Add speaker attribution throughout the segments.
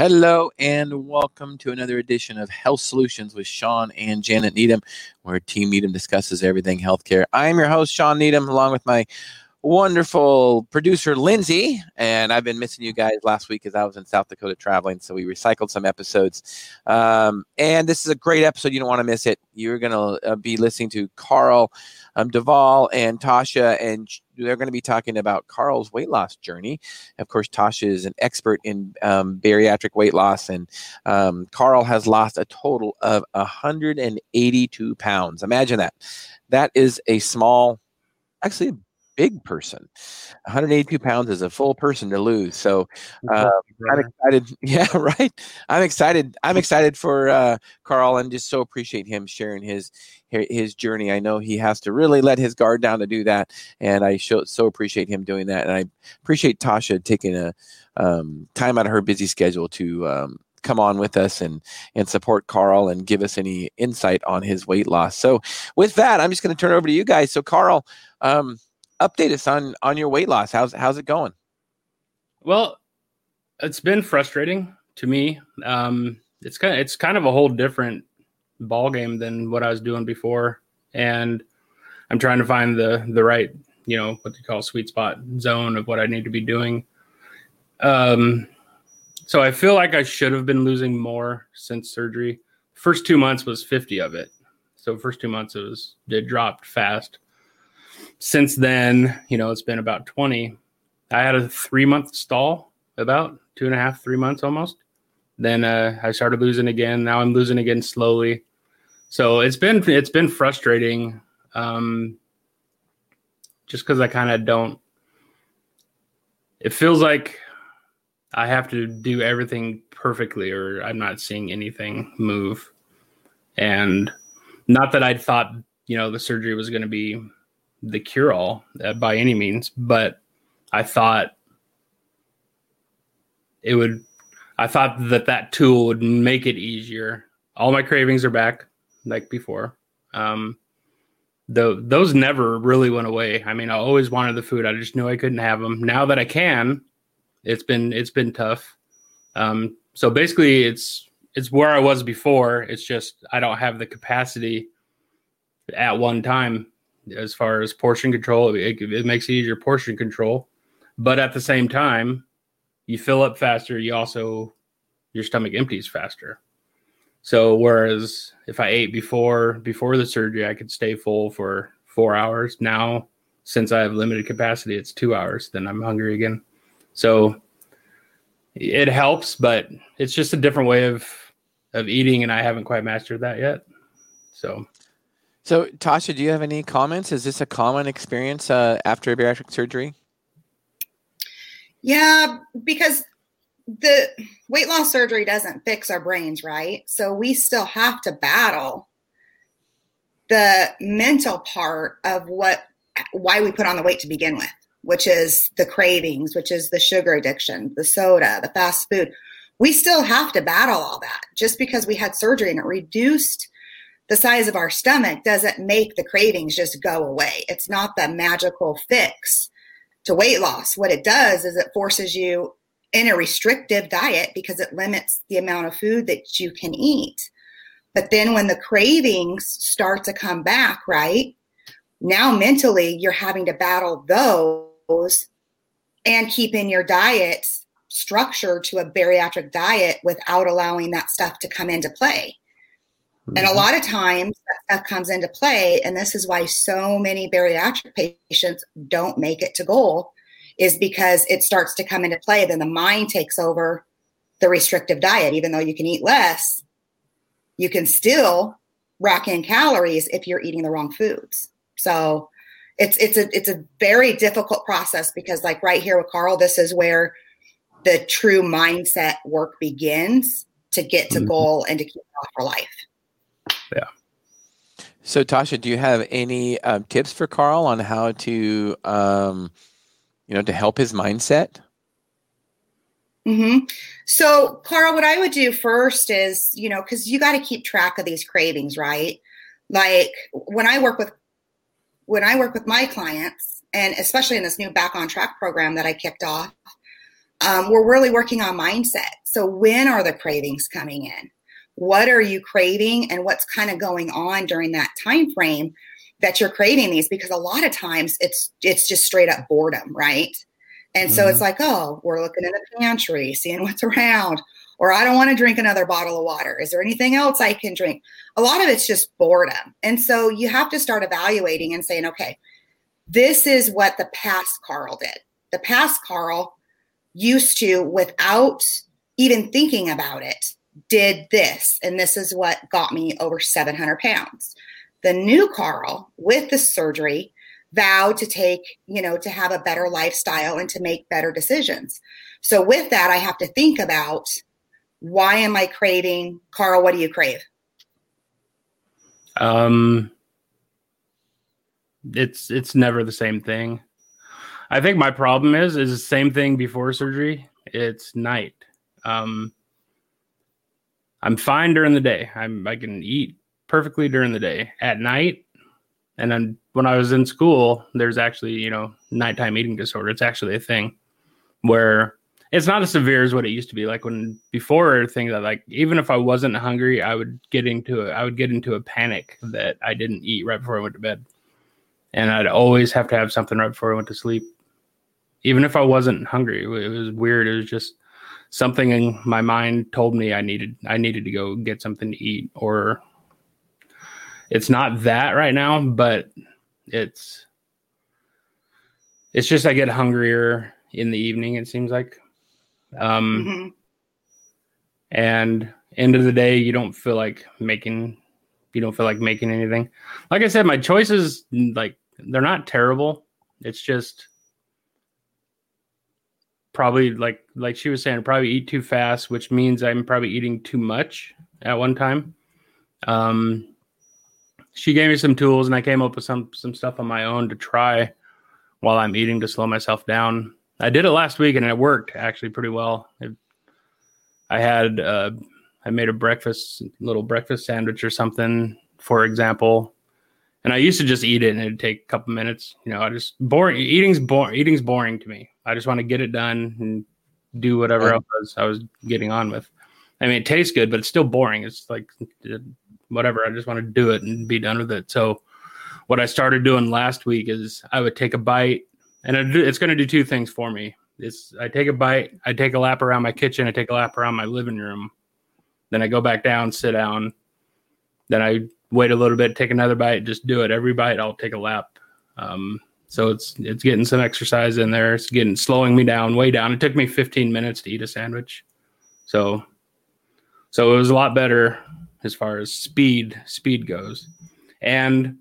Speaker 1: Hello and welcome to another edition of Health Solutions with Shawn and Janet Needham, where Team Needham discusses everything healthcare. I am your host, Shawn Needham, along with my wonderful producer, Lindsay. And I've been missing you guys last week as I was in South Dakota traveling. So we recycled some episodes. Um, and this is a great episode. You don't want to miss it. You're going to uh, be listening to Carl um, Duvall and Tosha, and they're going to be talking about Carl's weight loss journey. Of course, Tosha is an expert in um, bariatric weight loss, and um, Carl has lost a total of 182 pounds. Imagine that. That is a small, actually, big person. 182 pounds is a full person to lose. So uh, I'm excited. Yeah, right. I'm excited. I'm excited for uh, Carl and just so appreciate him sharing his his journey. I know he has to really let his guard down to do that, and I show, so appreciate him doing that. And I appreciate Tosha taking a um, time out of her busy schedule to um, come on with us and and support Carl and give us any insight on his weight loss. So with that, I'm just going to turn over to you guys. So Carl, um, update us on on your weight loss. How's how's it going?
Speaker 2: Well, it's been frustrating to me. Um, it's kind of it's kind of a whole different ball game than what I was doing before, and I'm trying to find the the right you know what they call sweet spot zone of what I need to be doing. Um, so I feel like I should have been losing more since surgery. First two months was 50 of it. So first two months it was it dropped fast since then, you know, it's been about 20. I had a three month stall, about two and a half, three months almost. Then uh, I started losing again. Now I'm losing again slowly. So it's been it's been frustrating, um, just because I kind of don't. It feels like I have to do everything perfectly, or I'm not seeing anything move. And not that I thought you know the surgery was going to be the cure all uh, by any means, but I thought it would. I thought that that tool would make it easier. All my cravings are back like before. Um, the, those never really went away. I mean, I always wanted the food. I just knew I couldn't have them. Now that I can, it's been it's been tough. Um, so basically, it's it's where I was before. It's just I don't have the capacity at one time as far as portion control. It, it makes it easier portion control, but at the same time, you fill up faster. You also your stomach empties faster. So whereas if I ate before before the surgery, I could stay full for four hours. Now, since I have limited capacity, it's two hours. Then I'm hungry again. So it helps, but it's just a different way of of eating, and I haven't quite mastered that yet. So
Speaker 1: so, Tosha, do you have any comments? Is this a common experience uh, after bariatric surgery?
Speaker 3: Yeah, because the weight loss surgery doesn't fix our brains, right? So we still have to battle the mental part of what why we put on the weight to begin with, which is the cravings, which is the sugar addiction, the soda, the fast food. We still have to battle all that. Just because we had surgery and it reduced the size of our stomach doesn't make the cravings just go away. It's not the magical fix to weight loss. What it does is it forces you in a restrictive diet because it limits the amount of food that you can eat. But then when the cravings start to come back, right? Now mentally you're having to battle those and keeping your diet structured to a bariatric diet without allowing that stuff to come into play. And a mm-hmm. lot of times that stuff comes into play. And this is why so many bariatric patients don't make it to goal, is because it starts to come into play. Then the mind takes over the restrictive diet. Even though you can eat less, you can still rack in calories if you're eating the wrong foods. So it's it's a it's a very difficult process because like right here with Carl, this is where the true mindset work begins to get to mm-hmm. goal and to keep it off for life.
Speaker 2: Yeah.
Speaker 1: So, Tosha, do you have any um, tips for Carl on how to, um, you know, to help his mindset?
Speaker 3: Hmm. So, Carl, what I would do first is, you know, because you got to keep track of these cravings, right? Like when I work with when I work with my clients, and especially in this new Back on Track program that I kicked off, um, we're really working on mindset. So when are the cravings coming in? What are you craving, and what's kind of going on during that time frame that you're craving these? Because a lot of times it's it's just straight up boredom, right? And mm-hmm. so it's mm-hmm. like, oh, we're looking in the pantry, seeing what's around, or I don't want to drink another bottle of water. Is there anything else I can drink? A lot of it's just boredom. And so you have to start evaluating and saying, okay, this is what the past Carl did. The past Carl used to, without even thinking about it, did this. And this is what got me over 700 pounds. The new Carl, with the surgery, vowed to take, you know, to have a better lifestyle and to make better decisions. So, with that, I have to think about why am I craving? Carl, what do you crave?
Speaker 2: Um, it's it's never the same thing. I think my problem is is the same thing before surgery. It's night. Um, I'm fine during the day. I'm I can eat perfectly during the day. At night, and then when I was in school, there's actually you know nighttime eating disorder. It's actually a thing where it's not as severe as what it used to be. Like when before things that like even if I wasn't hungry, I would get into a, I would get into a panic that I didn't eat right before I went to bed and I'd always have to have something right before I went to sleep, even if I wasn't hungry. It was weird. It was just something in my mind told me I needed I needed to go get something to eat. Or it's not that right now, but it's it's just I get hungrier in the evening. It seems like, um, mm-hmm. and end of the day, you don't feel like making you don't feel like making anything. Like I said, my choices like they're not terrible. It's just probably like like she was saying, probably eat too fast, which means I'm probably eating too much at one time. Um, she gave me some tools, and I came up with some some stuff on my own to try while I'm eating to slow myself down. I did it last week, and it worked actually pretty well. It, I had uh, I made a breakfast little breakfast sandwich or something, for example, and I used to just eat it and it'd take a couple minutes. You know, I just boring. Eating's boring. Eating's boring to me. I just want to get it done and do whatever else I was getting on with. I mean, it tastes good, but it's still boring. It's like uh, whatever. I just want to do it and be done with it. So, what I started doing last week is I would take a bite, and it's going to do two things for me. It's I take a bite, I take a lap around my kitchen, I take a lap around my living room, then I go back down, sit down, then I wait a little bit, take another bite, just do it. Every bite, I'll take a lap. Um, so it's it's getting some exercise in there. It's getting slowing me down, way down. It took me 15 minutes to eat a sandwich, so so it was a lot better as far as speed speed goes. And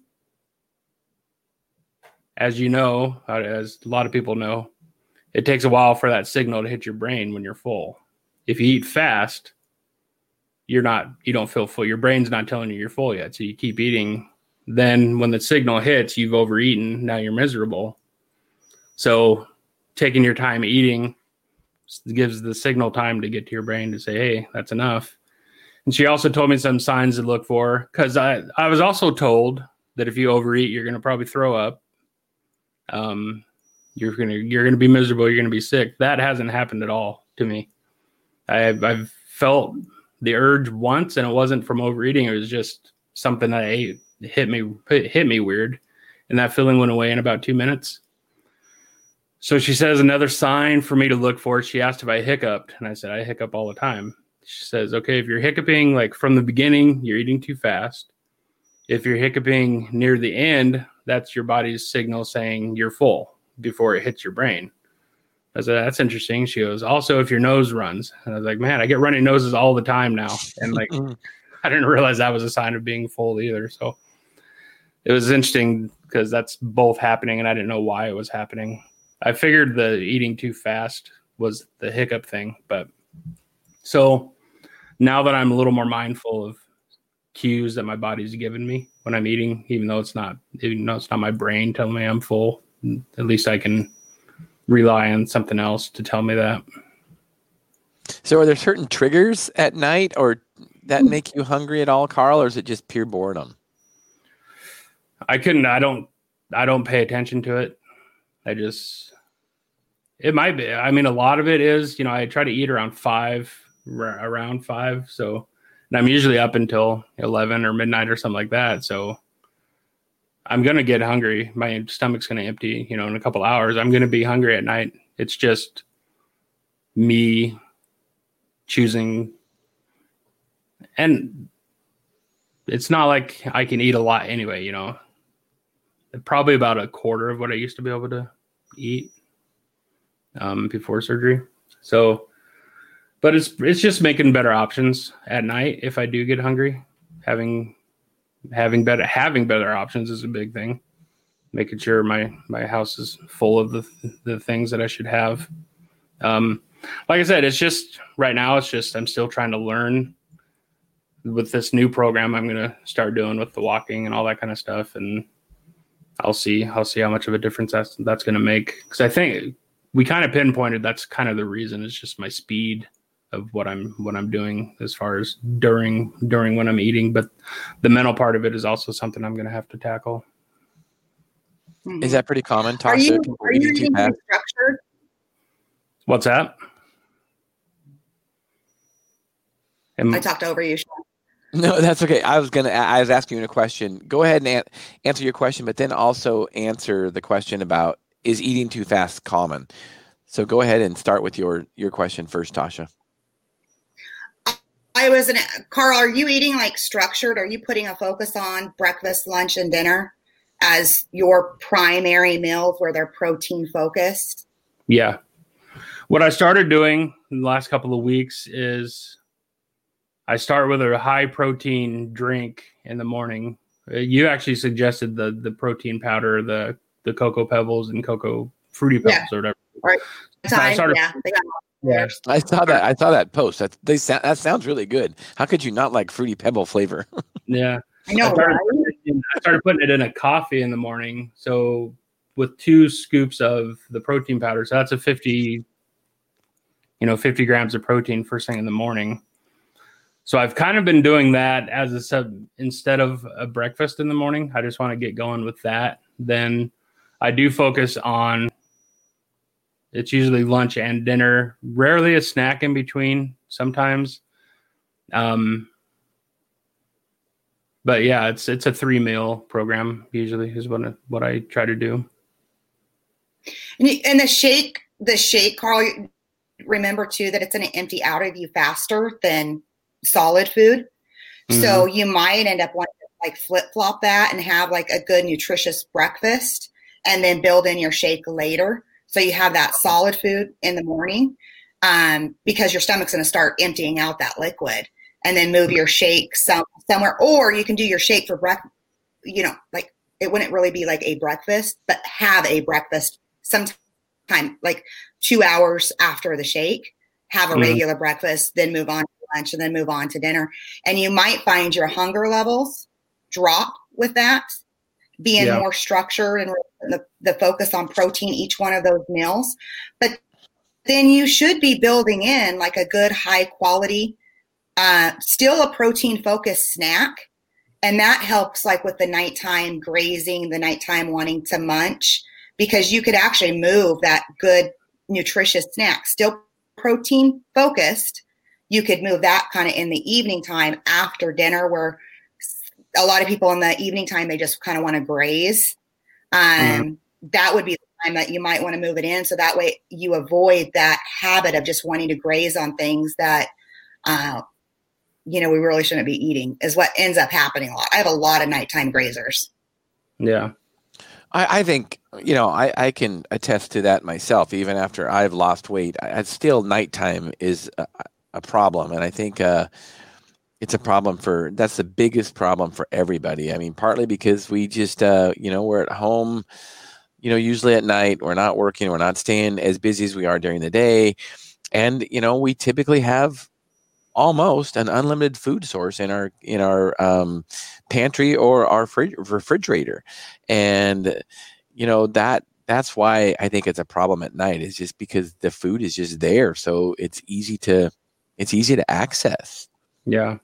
Speaker 2: as you know, uh, as a lot of people know, it takes a while for that signal to hit your brain when you're full. If you eat fast, you're not you don't feel full your brain's not telling you you're full yet so you keep eating. Then when the signal hits you've overeaten now you're miserable. So taking your time eating gives the signal time to get to your brain to say hey that's enough. And she also told me some signs to look for because i i was also told that if you overeat you're going to probably throw up. Um you're gonna you're gonna be miserable you're gonna be sick. That hasn't happened at all to me. I, i've felt the urge once, and it wasn't from overeating. It was just something that I ate it hit me it hit me weird, and that feeling went away in about two minutes. So she says another sign for me to look for. She asked if I hiccuped, and I said I hiccup all the time. She says, "Okay, if you're hiccuping like from the beginning, you're eating too fast. If you're hiccuping near the end, that's your body's signal saying you're full before it hits your brain." I said, that's interesting. She goes, also, if your nose runs. And I was like, man, I get running noses all the time now. And like, mm-hmm. I didn't realize that was a sign of being full either. So it was interesting because that's both happening and I didn't know why it was happening. I figured the eating too fast was the hiccup thing. But so now that I'm a little more mindful of cues that my body's given me when I'm eating, even though it's not, even though it's not my brain telling me I'm full, at least I can rely on something else to tell me that.
Speaker 1: So, are there certain triggers at night or that hmm. make you hungry at all, Carl, or is it just pure boredom?
Speaker 2: I couldn't. I don't. I don't pay attention to it. I just. It might be. I mean, a lot of it is, you know, I try to eat around five, around five. So, and I'm usually up until 11 or midnight or something like that. So I'm to get hungry. My stomach's to empty, you know, in a couple hours. I'm to be hungry at night. It's just me choosing. And it's not like I can eat a lot anyway, you know. Probably about a quarter of what I used to be able to eat um, before surgery. So, but it's it's just making better options at night if I do get hungry. Having having better having better options is a big thing. Making sure my my house is full of the the things that I should have. Um, like I said, it's just right now. It's just I'm still trying to learn with this new program. I'm gonna start doing with the walking and all that kind of stuff, and I'll see. I'll see how much of a difference that's that's gonna make. Because I think we kind of pinpointed that's kind of the reason. It's just my speed of what I'm what I'm doing as far as during during when I'm eating, but the mental part of it is also something I'm going to have to tackle. Mm-hmm.
Speaker 1: Is that pretty common?
Speaker 3: Tosha, are you, are you eating structured?
Speaker 2: What's that?
Speaker 3: Am, I talked over you. Shawn.
Speaker 1: No, that's okay. I was gonna. I was asking you a question. Go ahead and a- answer your question, but then also answer the question about is eating too fast common. So go ahead and start with your your question first, Tosha.
Speaker 3: I was an Carl. Are you eating like structured? Are you putting a focus on breakfast, lunch, and dinner as your primary meals where they're protein focused?
Speaker 2: Yeah. What I started doing in the last couple of weeks is I start with a high protein drink in the morning. Uh, you actually suggested the the protein powder, the the cocoa pebbles and cocoa fruity pebbles yeah. or whatever.
Speaker 3: Right. So I started, yeah,
Speaker 1: yeah, I saw that. I saw that post. That they that sounds really good. How could you not like fruity pebble flavor?
Speaker 2: yeah,
Speaker 3: I know. I
Speaker 2: started, in, I started, putting it in a coffee in the morning. So with two scoops of the protein powder, so that's a fifty, you know, fifty grams of protein first thing in the morning. So I've kind of been doing that as a sub instead of a breakfast in the morning. I just want to get going with that. Then I do focus on it's usually lunch and dinner, rarely a snack in between sometimes. Um, but yeah, it's it's a three meal program usually is what what I try to do.
Speaker 3: And, and the shake, the shake, Carl. Remember too that it's going to empty out of you faster than solid food. Mm-hmm. So you might end up wanting to like flip flop that and have like a good nutritious breakfast, and then build in your shake later. So you have that solid food in the morning um, because your stomach's going to start emptying out that liquid and then move your shake some, somewhere. Or you can do your shake for breakfast, you know, like it wouldn't really be like a breakfast, but have a breakfast sometime like two hours after the shake, have a mm-hmm. regular breakfast, then move on to lunch and then move on to dinner. And you might find your hunger levels drop with that being yeah. more structured and the, the focus on protein each one of those meals. But then you should be building in like a good high quality, uh, still a protein focused snack. And that helps like with the nighttime grazing, the nighttime wanting to munch, because you could actually move that good nutritious snack, still protein focused. You could move that kind of in the evening time after dinner where a lot of people in the evening time they just kind of want to graze um, mm-hmm. that would be the time that you might want to move it in so that way you avoid that habit of just wanting to graze on things that uh, you know we really shouldn't be eating is what ends up happening a lot i have a lot of nighttime grazers
Speaker 2: yeah
Speaker 1: I, I, think you know I, I can attest to that myself. Even after I've lost weight, I, I still nighttime is a, a, problem, and I think uh, it's a problem for that's the biggest problem for everybody. I mean, partly because we just uh, you know we're at home, you know, usually at night. We're not working. We're not staying as busy as we are during the day, and you know we typically have almost an unlimited food source in our in our um, pantry or our frig- refrigerator, and you know that that's why I think it's a problem at night. Is just because the food is just there, so it's easy to it's easy to access.
Speaker 2: Yeah.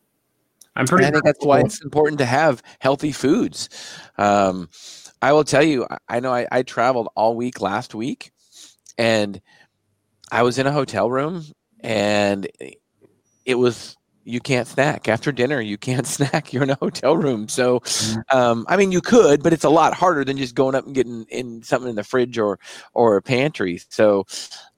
Speaker 2: I'm pretty.
Speaker 1: I think that's why it's important to have healthy foods. Um, I will tell you, I know I, I traveled all week last week, and I was in a hotel room and it was you can't snack after dinner you can't snack you're in a hotel room so
Speaker 2: Mm-hmm.
Speaker 1: um, i mean you could but it's a lot harder than just going up and getting in something in the fridge or or a pantry so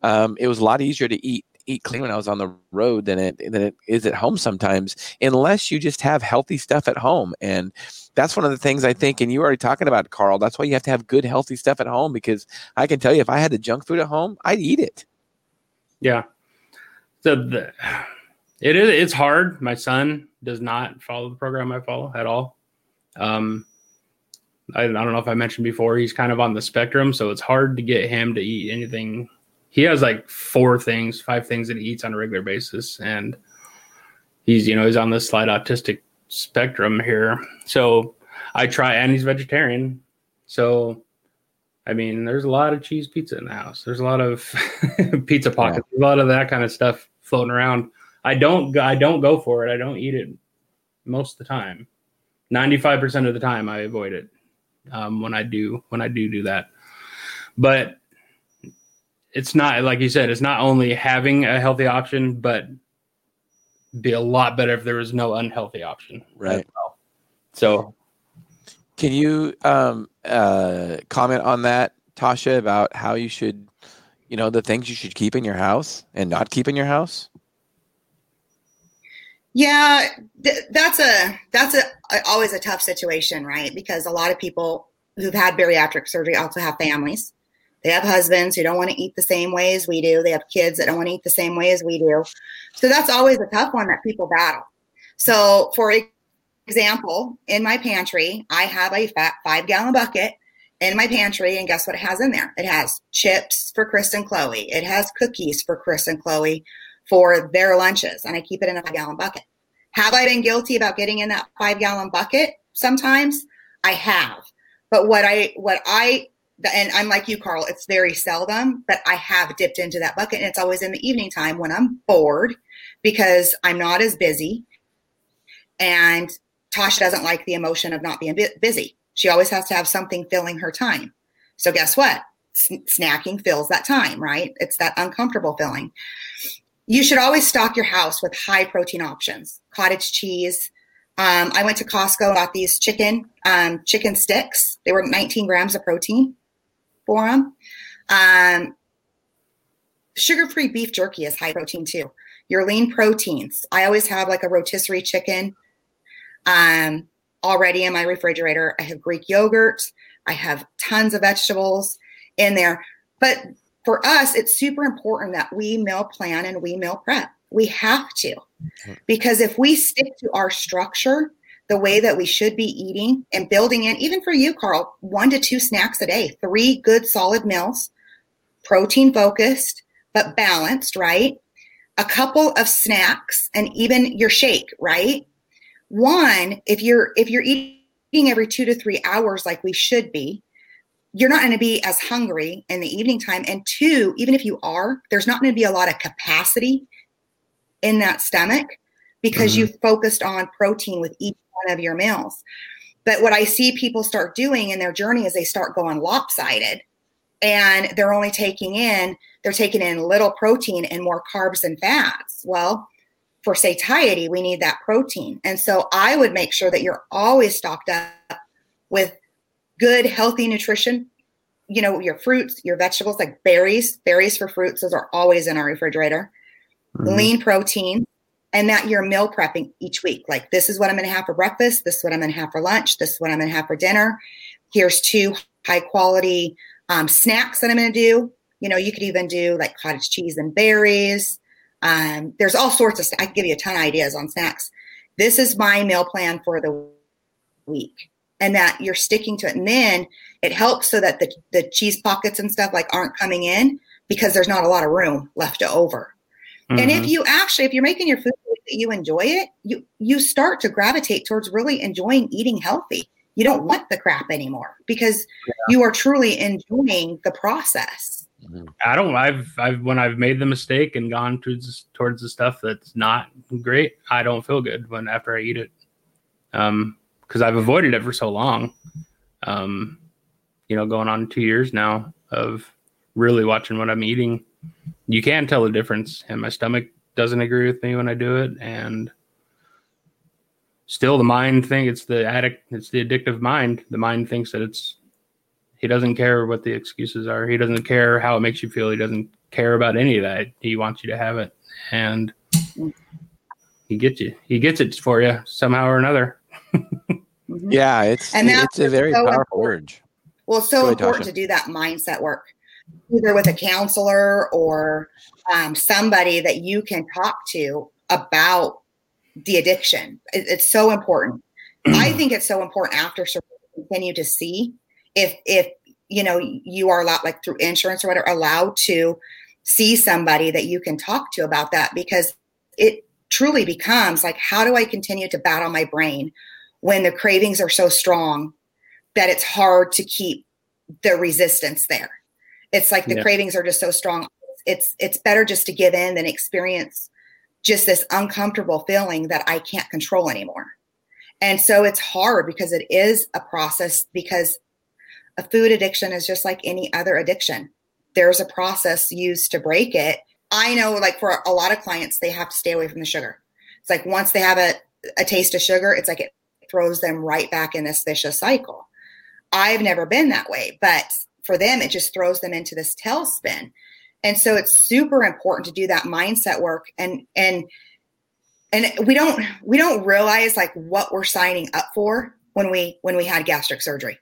Speaker 1: um, it was a lot easier to eat eat clean when i was on the road than it than it is at home sometimes unless you just have healthy stuff at home and that's one of the things i think and you were already talking about carl that's why you have to have good healthy stuff at home because i can tell you if i had the junk food at home i'd eat it
Speaker 2: Yeah. So the, it is it's hard. My son does not follow the program I follow at all. Um, I, I don't know if I mentioned before, he's kind of on the spectrum, so it's hard to get him to eat anything. He has like four things, five things that he eats on a regular basis, and he's you know he's on the slight autistic spectrum here. So I try, and he's vegetarian. So I mean, there's a lot of cheese pizza in the house. There's a lot of pizza pockets, a lot of that kind of stuff floating around. I don't, I don't go for it. I don't eat it most of the time. Ninety-five percent of the time, I avoid it. Um, when I do, when I do do that, but it's not like you said. It's not only having a healthy option, but be a lot better if there was no unhealthy option. as
Speaker 1: Right.
Speaker 2: well. So
Speaker 1: Can you um, uh, comment on that, Tosha, about how you should, you know, the things you should keep in your house and not keep in your house?
Speaker 3: Yeah, th- that's a that's a, a always a tough situation, right? Because a lot of people who've had bariatric surgery also have families. They have husbands who don't want to eat the same way as we do. They have kids that don't want to eat the same way as we do. So that's always a tough one that people battle. So, for example, in my pantry, I have a five gallon bucket in my pantry, and guess what it has in there? It has chips for Chris and Chloe. It has cookies for Chris and Chloe for their lunches, and I keep it in a five gallon bucket. Have I been guilty about getting in that five gallon bucket? Sometimes I have. But what I, what I, and I'm like you, Carl, it's very seldom, but I have dipped into that bucket. And it's always in the evening time when I'm bored because I'm not as busy. And Tosha doesn't like the emotion of not being busy. She always has to have something filling her time. So guess what? Snacking fills that time, right? It's that uncomfortable feeling. You should always stock your house with high protein options, cottage cheese. Um, I went to Costco, and got these chicken um, chicken sticks. They were 19 grams of protein for them. Um, sugar-free beef jerky is high protein too. Your lean proteins. I always have like a rotisserie chicken um, already in my refrigerator. I have Greek yogurt. I have tons of vegetables in there. But for us, it's super important that we meal plan and we meal prep. We have to. Because if we stick to our structure, the way that we should be eating and building in, even for you, Carl, one to two snacks a day, three good solid meals, protein focused, but balanced, right? A couple of snacks and even your shake, right? One, if you're if you're eating every two to three hours like we should be, you're not going to be as hungry in the evening time. And two, even if you are, there's not going to be a lot of capacity in that stomach because
Speaker 2: Mhm.
Speaker 3: you've focused on protein with each of your meals. But what I see people start doing in their journey is they start going lopsided and they're only taking in, they're taking in little protein and more carbs and fats. Well, for satiety, we need that protein. And so I would make sure that you're always stocked up with good, healthy nutrition. You know, your fruits, your vegetables, like berries, berries for fruits, those are always in our refrigerator.
Speaker 2: Mhm.
Speaker 3: Lean protein, and that you're meal prepping each week. Like, this is what I'm going to have for breakfast. This is what I'm going to have for lunch. This is what I'm going to have for dinner. Here's two high quality um, snacks that I'm going to do. You know, you could even do like cottage cheese and berries. Um, there's all sorts of. I can give you a ton of ideas on snacks. This is my meal plan for the week, and that you're sticking to it. And then it helps so that the the cheese pockets and stuff like aren't coming in because there's not a lot of room left over. And
Speaker 2: Mhm.
Speaker 3: if you actually, if you're making your food that you enjoy it, you you start to gravitate towards really enjoying eating healthy. You don't want the crap anymore because you are truly enjoying the process.
Speaker 2: I don't. I've I've when I've made the mistake and gone towards towards the stuff that's not great. I don't feel good when after I eat it, um, because I've avoided it for so long. Um, you know, going on two years now of really watching what I'm eating, you can tell the difference. And my stomach doesn't agree with me when I do it, and still the mind thing. It's the addict. It's the addictive mind. The mind thinks that it's. He doesn't care what the excuses are. He doesn't care how it makes you feel. He doesn't care about any of that. He wants you to have it, and he gets you. He gets it for you somehow or another.
Speaker 1: yeah, it's and it's a very so powerful urge.
Speaker 3: Well, so ahead, important Tosha. to do that mindset work, either with a counselor or um, somebody that you can talk to about the addiction. It, it's so important. I think it's so important after surgery to continue to see if if you know you are allowed, like through insurance or whatever, allowed to see somebody that you can talk to about that because it truly becomes like, how do I continue to battle my brain when the cravings are so strong that it's hard to keep the resistance there? It's like the yeah. cravings are just so strong. It's it's better just to give in than experience just this uncomfortable feeling that I can't control anymore. And so it's hard because it is a process because a food addiction is just like any other addiction. There's a process used to break it I know like for a lot of clients, they have to stay away from the sugar. It's like once they have a, a taste of sugar, it's like it throws them right back in this vicious cycle. I've never been that way, but for them, it just throws them into this tailspin. And so it's super important to do that mindset work. And and and we don't we don't realize like what we're signing up for when we when we had gastric surgery.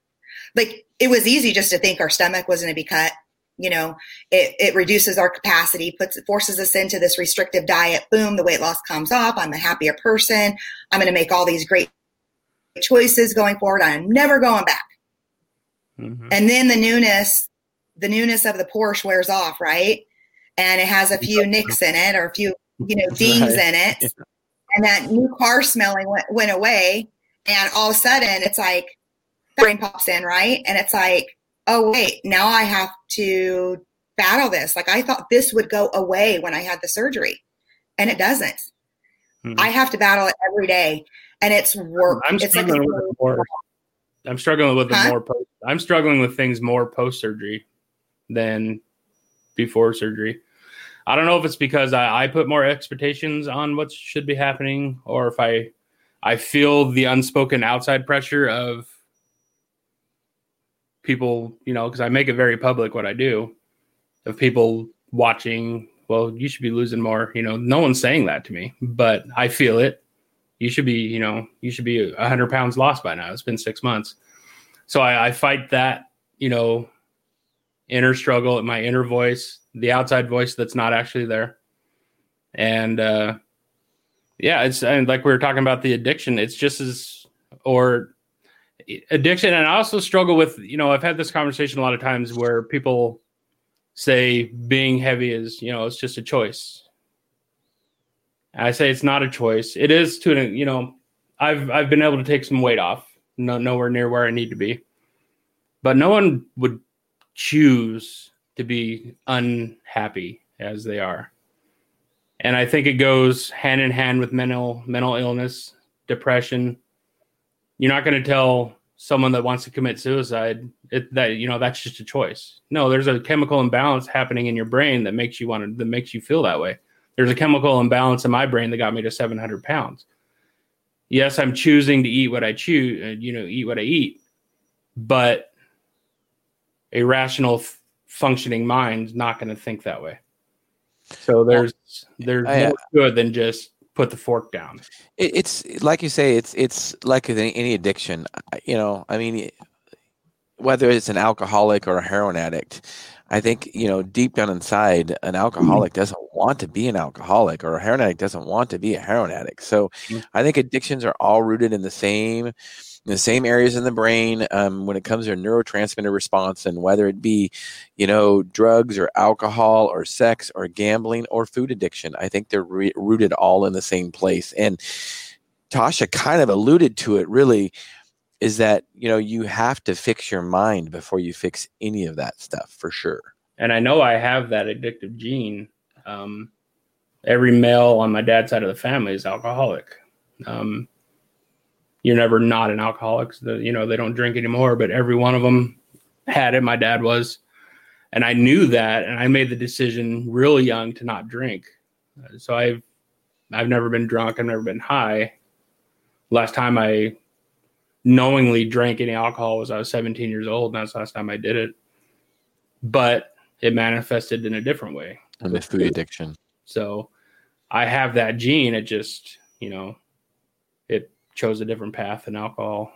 Speaker 3: Like it was easy just to think our stomach was going to be cut you know? It, it reduces our capacity puts forces us into this restrictive diet. Boom the weight loss comes off. I'm a happier person. I'm going to make all these great choices going forward. I'm never going back mm-hmm. and then the newness the newness of the porsche wears off right and it has a few nicks in it or a few you know dings right. in it yeah. and that new car smelling went, went away and all of a sudden it's like brain pops in right and it's like oh, wait, now I have to battle this. Like I thought this would go away when I had the surgery, and it doesn't. Mm-hmm. I have to battle it every day, and it's work.
Speaker 2: I'm
Speaker 3: it's
Speaker 2: like more. I'm struggling with the huh? more. Post, I'm struggling with things more post surgery than before surgery. I don't know if it's because I, I put more expectations on what should be happening, or if I I feel the unspoken outside pressure of people, you know, because I make it very public what I do, of people watching, well, you should be losing more. You know, no one's saying that to me, but I feel it. You should be, you know, you should be 100 pounds lost by now. It's been six months. So I, I fight that, you know, inner struggle, my inner voice, the outside voice that's not actually there. And, uh, yeah, it's and like we were talking about the addiction. It's just as, or addiction and i also struggle with you know i've had this conversation a lot of times where people say being heavy is you know it's just a choice i say it's not a choice it is to you know i've i've been able to take some weight off no, nowhere near where i need to be but no one would choose to be unhappy as they are and i think it goes hand in hand with mental mental illness depression you're not going to tell someone that wants to commit suicide it, that you know that's just a choice. No, there's a chemical imbalance happening in your brain that makes you want to that makes you feel that way. There's a chemical imbalance in my brain that got me to 700 pounds. Yes, I'm choosing to eat what I choose, uh, you know, eat what I eat, but a rational, f- functioning mind is not going to think that way. So there's there's I, more good than just put the fork down.
Speaker 1: It's like you say, it's it's like any addiction. You know, I mean, whether it's an alcoholic or a heroin addict, I think you know deep down inside, an alcoholic mm-hmm. doesn't want to be an alcoholic, or a heroin addict doesn't want to be a heroin addict. So, mm-hmm. I think addictions are all rooted in the same the same areas in the brain um, when it comes to neurotransmitter response and whether it be you know drugs or alcohol or sex or gambling or food addiction i think they're re- rooted all in the same place and tosha kind of alluded to it really is that you know you have to fix your mind before you fix any of that stuff for sure
Speaker 2: and i know i have that addictive gene um, every male on my dad's side of the family is alcoholic um, you're never not an alcoholic. The, you know, they don't drink anymore, but every one of them had it. My dad was. and I knew that, and I made the decision really young to not drink. So I've I've never been drunk. I've never been high. Last time I knowingly drank any alcohol was I was 17 years old, and that's the last time I did it. But it manifested in a different way.
Speaker 1: And the food addiction.
Speaker 2: So I have that gene. It just, you know, it chose a different path than alcohol.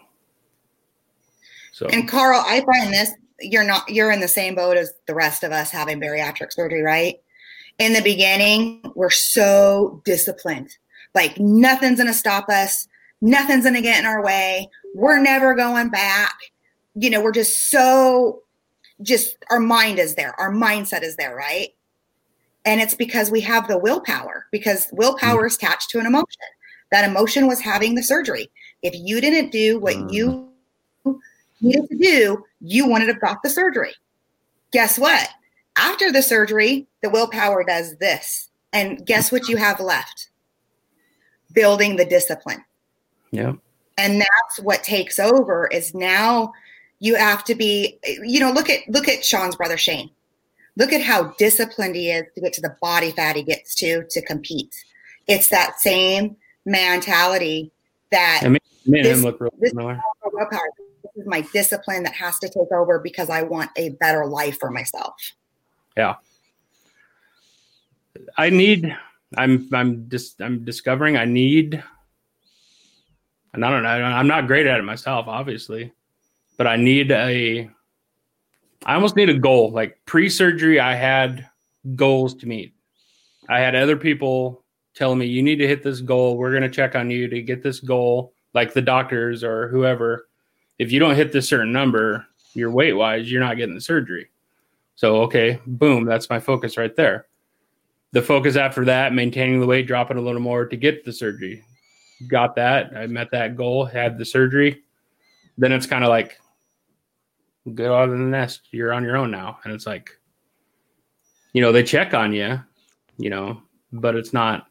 Speaker 3: So and Carl, I find this you're not you're in the same boat as the rest of us having bariatric surgery, right? In the beginning, we're so disciplined. Like nothing's gonna stop us, nothing's gonna get in our way. We're never going back. You know, we're just so just our mind is there, our mindset is there, right? And it's because we have the willpower, because willpower is attached to an emotion. That emotion was having the surgery. If you didn't do what mm. you needed to do, you wouldn't have got the surgery. Guess what? After the surgery, the willpower does this. And guess what you have left? Building the discipline.
Speaker 2: Yeah.
Speaker 3: And that's what takes over is now you have to be, you know, look at look at Shawn's brother Shane. Look at how disciplined he is to get to the body fat he gets to to compete. It's that same mentality that
Speaker 2: I mean, this, look real this,
Speaker 3: is my discipline that has to take over because I want a better life for myself.
Speaker 2: Yeah. I need I'm I'm just I'm discovering I need and I don't know I'm not great at it myself obviously but I need a I almost need a goal like pre-surgery I had goals to meet I had other people telling me you need to hit this goal we're going to check on you to get this goal like the doctors or whoever if you don't hit this certain number, your weight wise, you're not getting the surgery. So, okay, boom, that's my focus right there. The focus after that, maintaining the weight, dropping a little more to get the surgery. Got that. I met that goal, had the surgery. Then it's kind of like, go out of the nest. You're on your own now. And it's like, you know, they check on you, you know, but it's not,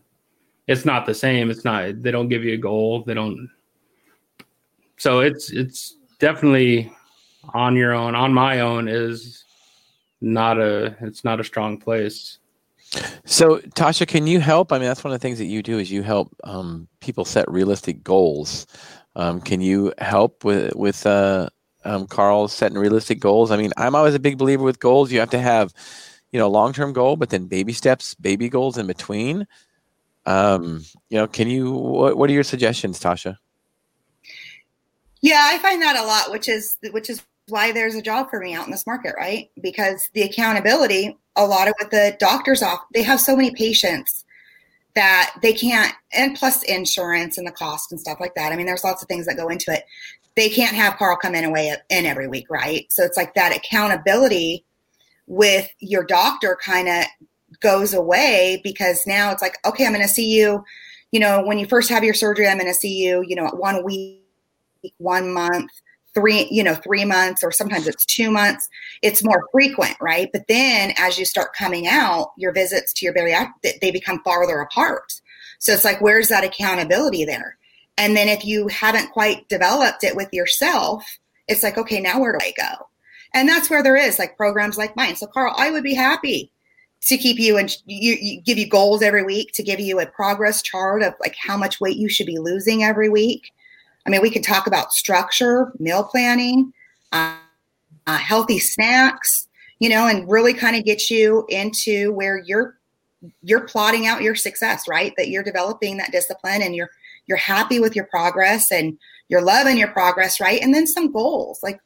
Speaker 2: it's not the same. It's not, they don't give you a goal. They don't, so it's, it's, definitely on your own, on my own is not a it's not a strong place.
Speaker 1: So Tosha, can you help? I mean, that's one of the things that you do is you help um, people set realistic goals. Um, can you help with with uh, um, Carl setting realistic goals? I mean, I'm always a big believer with goals. You have to have, you know, long term goal, but then baby steps, baby goals in between. Um, you know, can you? What, what are your suggestions, Tosha?
Speaker 3: Yeah, I find that a lot, which is which is why there's a job for me out in this market, right? Because the accountability, a lot of what the doctors off, they have so many patients that they can't, and plus insurance and the cost and stuff like that. I mean, there's lots of things that go into it. They can't have Carl come in weigh in every week, right? So it's like that accountability with your doctor kind of goes away because now it's like, okay, I'm going to see you. You know, when you first have your surgery, I'm going to see you. You know, at one week one month, three, you know, three months, or sometimes it's two months. It's more frequent, right? But then as you start coming out, your visits to your bariatric, they become farther apart. So it's like, where's that accountability there? And then if you haven't quite developed it with yourself, it's like, okay, now where do I go? And that's where there is like programs like mine. So Carl, I would be happy to keep you and you, you, give you goals every week to give you a progress chart of like how much weight you should be losing every week I mean, we can talk about structure, meal planning, uh, uh, healthy snacks, you know, and really kind of get you into where you're you're plotting out your success, right? That you're developing that discipline and you're you're happy with your progress and you're loving your progress, right? And then some goals, like,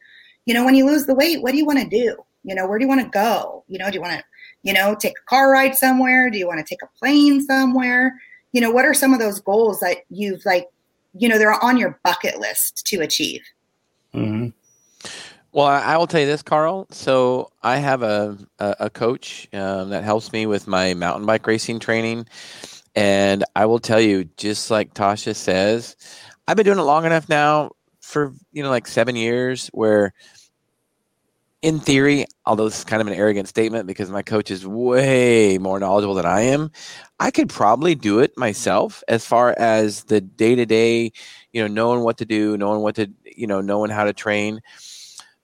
Speaker 3: you know, when you lose the weight, what do you want to do? You know, where do you want to go? You know, do you want to, you know, take a car ride somewhere? Do you want to take a plane somewhere? You know, what are some of those goals that you've like you know they're on your bucket list to achieve.
Speaker 1: Mm-hmm. well I, will tell you this carl. So i have a, a, a coach um, that helps me with my mountain bike racing training. And i will tell you just like tosha says i've been doing it long enough now for you know like seven years where in theory, although this is kind of an arrogant statement because my coach is way more knowledgeable than I am, I could probably do it myself as far as the day to day, you know, knowing what to do, knowing what to, you know, knowing how to train.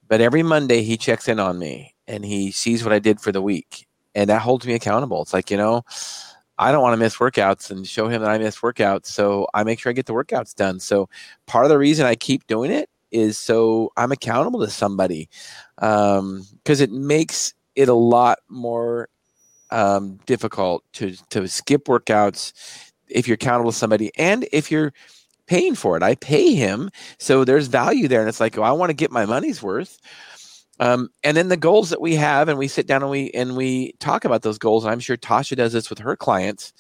Speaker 1: But every Monday he checks in on me and he sees what I did for the week. And that holds me accountable. It's like, you know, I don't want to miss workouts and show him that I miss workouts. So I make sure I get the workouts done. So part of the reason I keep doing it is so I'm accountable to somebody because um, it makes it a lot more um, difficult to to skip workouts if you're accountable to somebody and if you're paying for it. I pay him, so there's value there, and it's like, oh, I want to get my money's worth. Um, and then the goals that we have, and we sit down and we and we talk about those goals. I'm sure Tosha does this with her clients.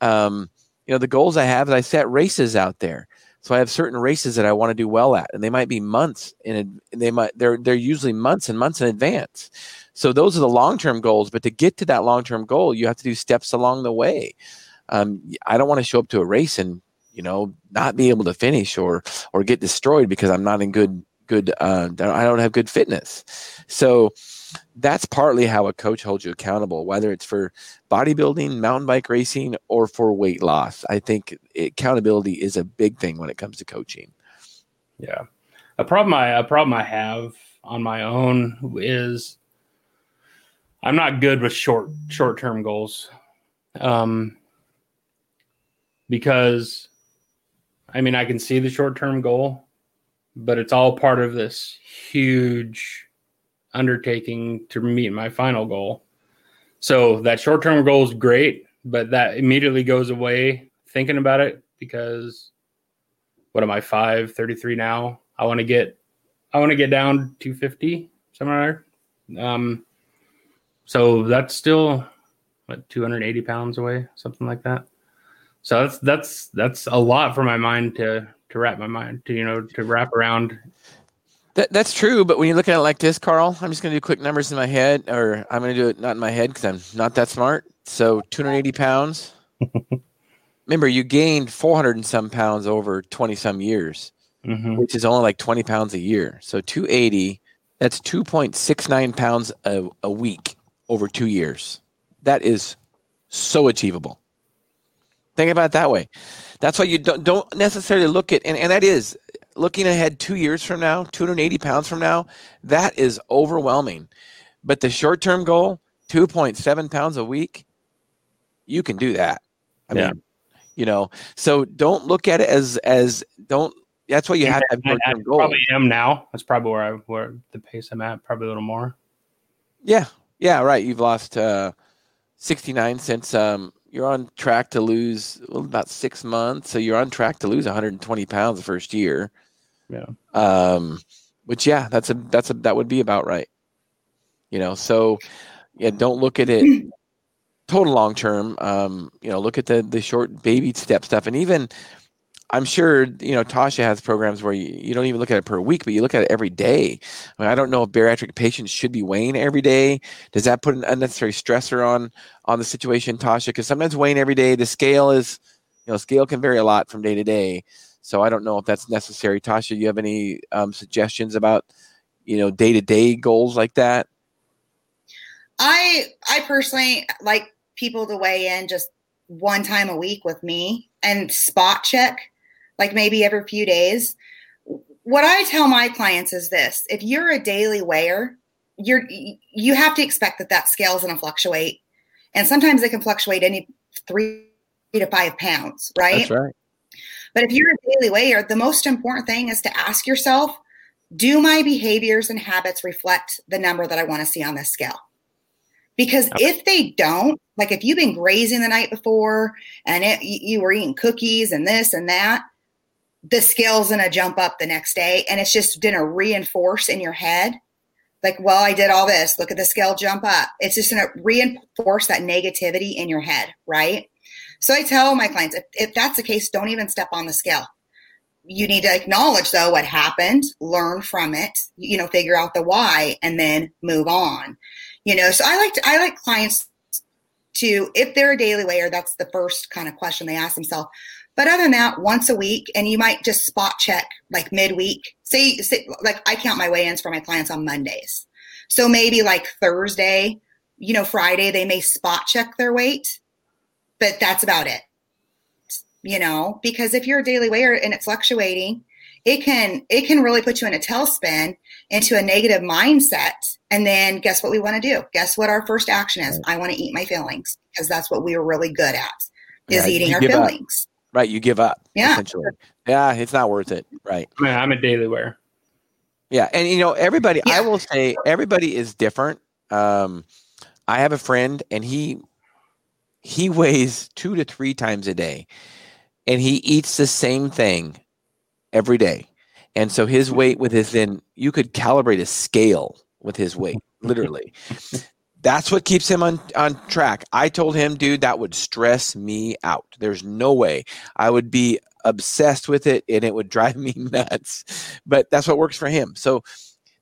Speaker 1: Um, you know, the goals I have is I set races out there. So I have certain races that I want to do well at, and they might be months in. They might they're they're usually months and months in advance. So those are the long term goals. But to get to that long term goal, you have to do steps along the way. Um, I don't want to show up to a race and you know not be able to finish or or get destroyed because I'm not in good good uh, i don't have good fitness so that's partly how a coach holds you accountable whether it's for bodybuilding mountain bike racing or for weight loss. I think accountability is a big thing when it comes to coaching.
Speaker 2: Yeah. A problem i a problem i have on my own is i'm not good with short short term goals. Um because i mean i can see the short term goal but it's all part of this huge undertaking to meet my final goal. So that short term goal is great, but that immediately goes away thinking about it because what am I, 533 now? I want to get, I want to get down 250 somewhere. Um, so that's still what 280 pounds away, something like that. So that's that's that's a lot for my mind to to wrap my mind to you know to wrap around.
Speaker 1: That, that's true, but when you look at it like this, Carl, I'm just going to do quick numbers in my head, or I'm going to do it not in my head because I'm not that smart. So 280 pounds. Remember, you gained 400 and some pounds over 20 some years, mm-hmm. which is only like 20 pounds a year. So 280, that's 2.69 pounds a, a week over two years. That is so achievable. Think about it that way. That's why you don't don't necessarily look at and, and that is looking ahead two years from now, 280 pounds from now, that is overwhelming. But the short term goal, 2.7 pounds a week, you can do that. I yeah. mean, you know, so don't look at it as as don't that's what you have to have
Speaker 2: I, I probably am now. That's probably where I where the pace I'm at, probably a little more.
Speaker 1: Yeah. Yeah, right. You've lost uh 69 since um you're on track to lose well, about six months. So you're on track to lose 120 pounds the first year.
Speaker 2: Yeah.
Speaker 1: Um, which yeah, that's a that's a that would be about right. You know, so yeah, don't look at it total long term. Um, you know, look at the the short baby step stuff, and even I'm sure you know Tosha has programs where you, you don't even look at it per week, but you look at it every day. I, mean, I don't know if bariatric patients should be weighing every day. Does that put an unnecessary stressor on on the situation, Tosha? Because sometimes weighing every day, the scale is, you know, scale can vary a lot from day to day. So I don't know if that's necessary. Tosha, you have any um, suggestions about you know day to day goals like that?
Speaker 3: I I personally like people to weigh in just one time a week with me and spot check like maybe every few days. What I tell my clients is this if you're a daily weigher, you're you have to expect that that scale is going to fluctuate and sometimes it can fluctuate any three to five pounds right
Speaker 1: that's right
Speaker 3: but if you're a daily weigher the most important thing is to ask yourself do my behaviors and habits reflect the number that i want to see on this scale? Because okay. if they don't like if you've been grazing the night before and it, you were eating cookies and this and that the scale's going to jump up the next day and it's just going to reinforce in your head like well i did all this look at the scale jump up. It's just going to reinforce that negativity in your head right so i tell my clients if, if that's the case don't even step on the scale you need to acknowledge though what happened learn from it you know figure out the why and then move on you know so i like to i like clients to if they're a daily weigher that's the first kind of question they ask themselves but other than that, once a week, and you might just spot check like midweek. Say, say like I count my weigh-ins for my clients on Mondays. So maybe like Thursday, you know, Friday, they may spot check their weight, but that's about it. You know, because if you're a daily weigher and it's fluctuating, it can it can really put you in a tailspin into a negative mindset. And then guess what we want to do? Guess what our first action is? I want to eat my feelings because that's what we are really good at is eating our feelings
Speaker 1: up. right you give up
Speaker 3: yeah.
Speaker 1: essentially. Yeah it's not worth it right.
Speaker 2: Man, i'm a daily wear
Speaker 1: yeah and you know everybody
Speaker 3: Yeah.
Speaker 1: i will say everybody is different. Um i have a friend and he he weighs two to three times a day and he eats the same thing every day. And so his weight with his then you could calibrate a scale with his weight literally. That's what keeps him on on track. I told him dude that would stress me out. There's no way. I would be obsessed with it and it would drive me nuts. But that's what works for him. So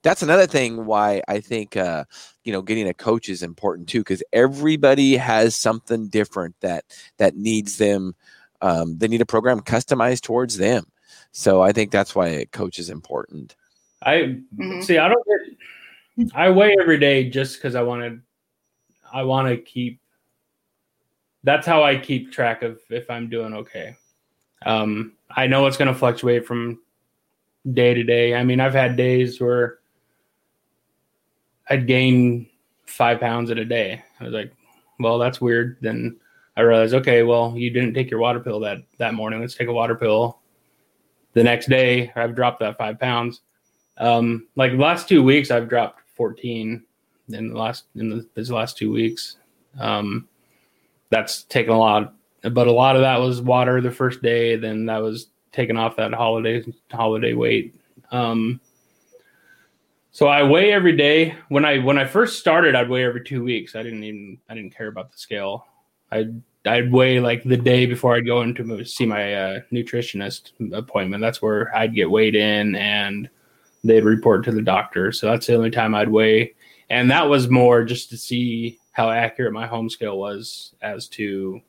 Speaker 1: that's another thing why i think uh you know getting a coach is important too because everybody has something different that that needs them um, they need a program customized towards them so i think that's why a coach is important
Speaker 2: I
Speaker 3: Mhm.
Speaker 2: see. I don't get. I weigh every day just because I want to. I want to keep. That's how I keep track of if I'm doing okay. Um, I know it's going to fluctuate from day to day. I mean, I've had days where I'd gain five pounds in a day. I was like, "Well, that's weird." Then I realized, okay, well, you didn't take your water pill that that morning. Let's take a water pill. The next day, I've dropped that five pounds um, like last two weeks, I've dropped 14 in the last in the, these last two weeks. Um, that's taken a lot, but a lot of that was water the first day. Then that was taken off that holiday holiday weight. Um, so I weigh every day. When I when I first started, I'd weigh every two weeks. I didn't even I didn't care about the scale. I'd I'd weigh like the day before I'd go into see my uh, nutritionist appointment. That's where I'd get weighed in and they'd report to the doctor. So that's the only time I'd weigh. And that was more just to see how accurate my home scale was as to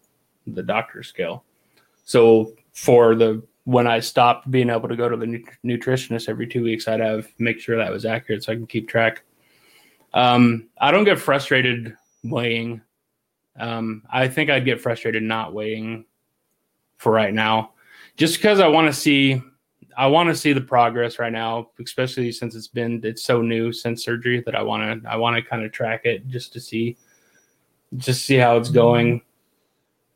Speaker 2: the doctor's scale. So for the when I stopped being able to go to the nut- nutritionist every two weeks, I'd have make sure that was accurate so I can keep track. Um, I don't get frustrated weighing. Um, I think I'd get frustrated not weighing for right now, just because I want to see I want to see the progress right now, especially since it's been it's so new since surgery that I want to I want to kind of track it just to see just see how it's going.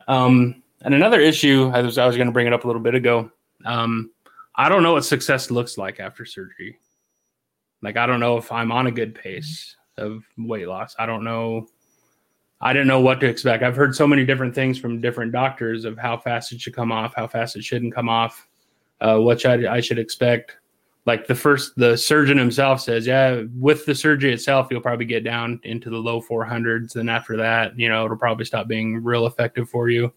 Speaker 2: Um, and another issue I was going to bring it up a little bit ago. Um, I don't know what success looks like after surgery. Like I don't know if I'm on a good pace of weight loss. I don't know. I didn't know what to expect. I've heard so many different things from different doctors of how fast it should come off, how fast it shouldn't come off uh, what I, I should expect. Like the first, the surgeon himself says, yeah, with the surgery itself, you'll probably get down into the low 400s. And after that, you know, it'll probably stop being real effective for you.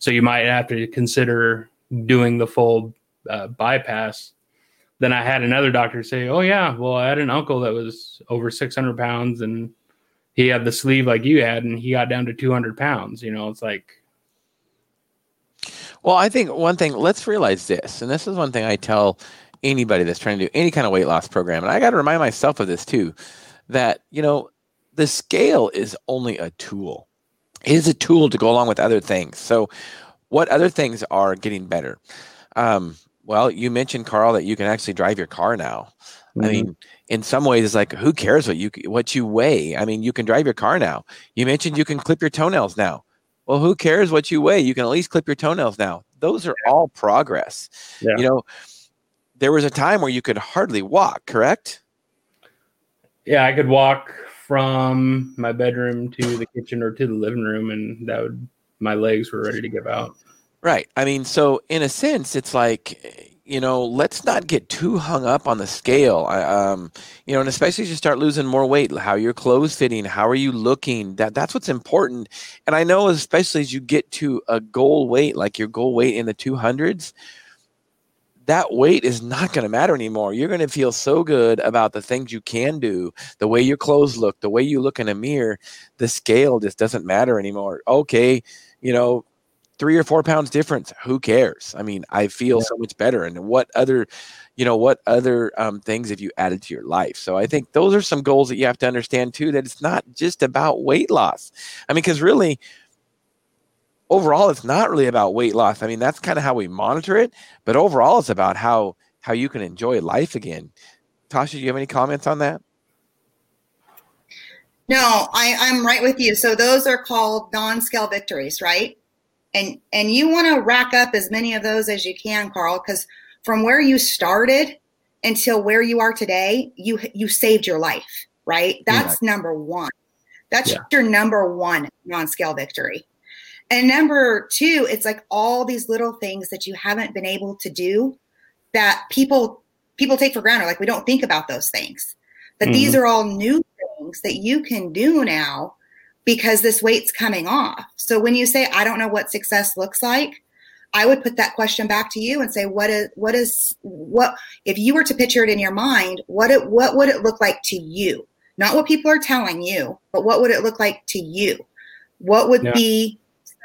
Speaker 2: So you might have to consider doing the full uh, bypass. Then I had another doctor say, oh, yeah, well, I had an uncle that was over 600 pounds and he had the sleeve like you had and he got down to 200 pounds. You know, it's like,
Speaker 1: Well, I think one thing, let's realize this, and this is one thing I tell anybody that's trying to do any kind of weight loss program, and I got to remind myself of this too, that, you know, the scale is only a tool. It is a tool to go along with other things. So, what other things are getting better? Um, well, you mentioned Carl that you can actually drive your car now. I mean, in some ways, it's like who cares what you what you weigh? I mean, you can drive your car now. You mentioned you can clip your toenails now. Well, who cares what you weigh? You can at least clip your toenails now. Those are all progress.
Speaker 2: Yeah.
Speaker 1: You know, there was a time where you could hardly walk, correct?
Speaker 2: yeah, I could walk from my bedroom to the kitchen or to the living room, and that would my legs were ready to give out.
Speaker 1: Right. I mean, so in a sense, it's like, you know, let's not get too hung up on the scale. Um, you know, and especially as you start losing more weight, how your clothes fitting, how are you looking? That that's what's important. And I know, especially as you get to a goal weight, like your goal weight in the two hundreds, that weight is not going to matter anymore. You're going to feel so good about the things you can do, the way your clothes look, the way you look in a mirror. The scale just doesn't matter anymore. Okay, you know, three or four pounds difference. Who cares? I mean, I feel
Speaker 2: Yeah.
Speaker 1: so much better. And what other, you know, what other um, things have you added to your life? So I think those are some goals that you have to understand too. That it's not just about weight loss. I mean, because really, overall, it's not really about weight loss. I mean, that's kind of how we monitor it. But overall, it's about how how you can enjoy life again. Tosha, do you have any comments on that?
Speaker 3: No, I, I'm right with you. So those are called non-scale victories, right? And and you want to rack up as many of those as you can, Carl, because from where you started until where you are today, you you saved your life, right? That's yeah. number one. That's yeah. your number one non-scale victory. And number two, it's like all these little things that you haven't been able to do that people people take for granted. Like we don't think about those things. But mm-hmm. these are all new things that you can do now because this weight's coming off. So when you say I don't know what success looks like, I would put that question back to you and say what is what is what if you were to picture it in your mind, what it what would it look like to you? Not what people are telling you, but what would it look like to you? What would yeah. be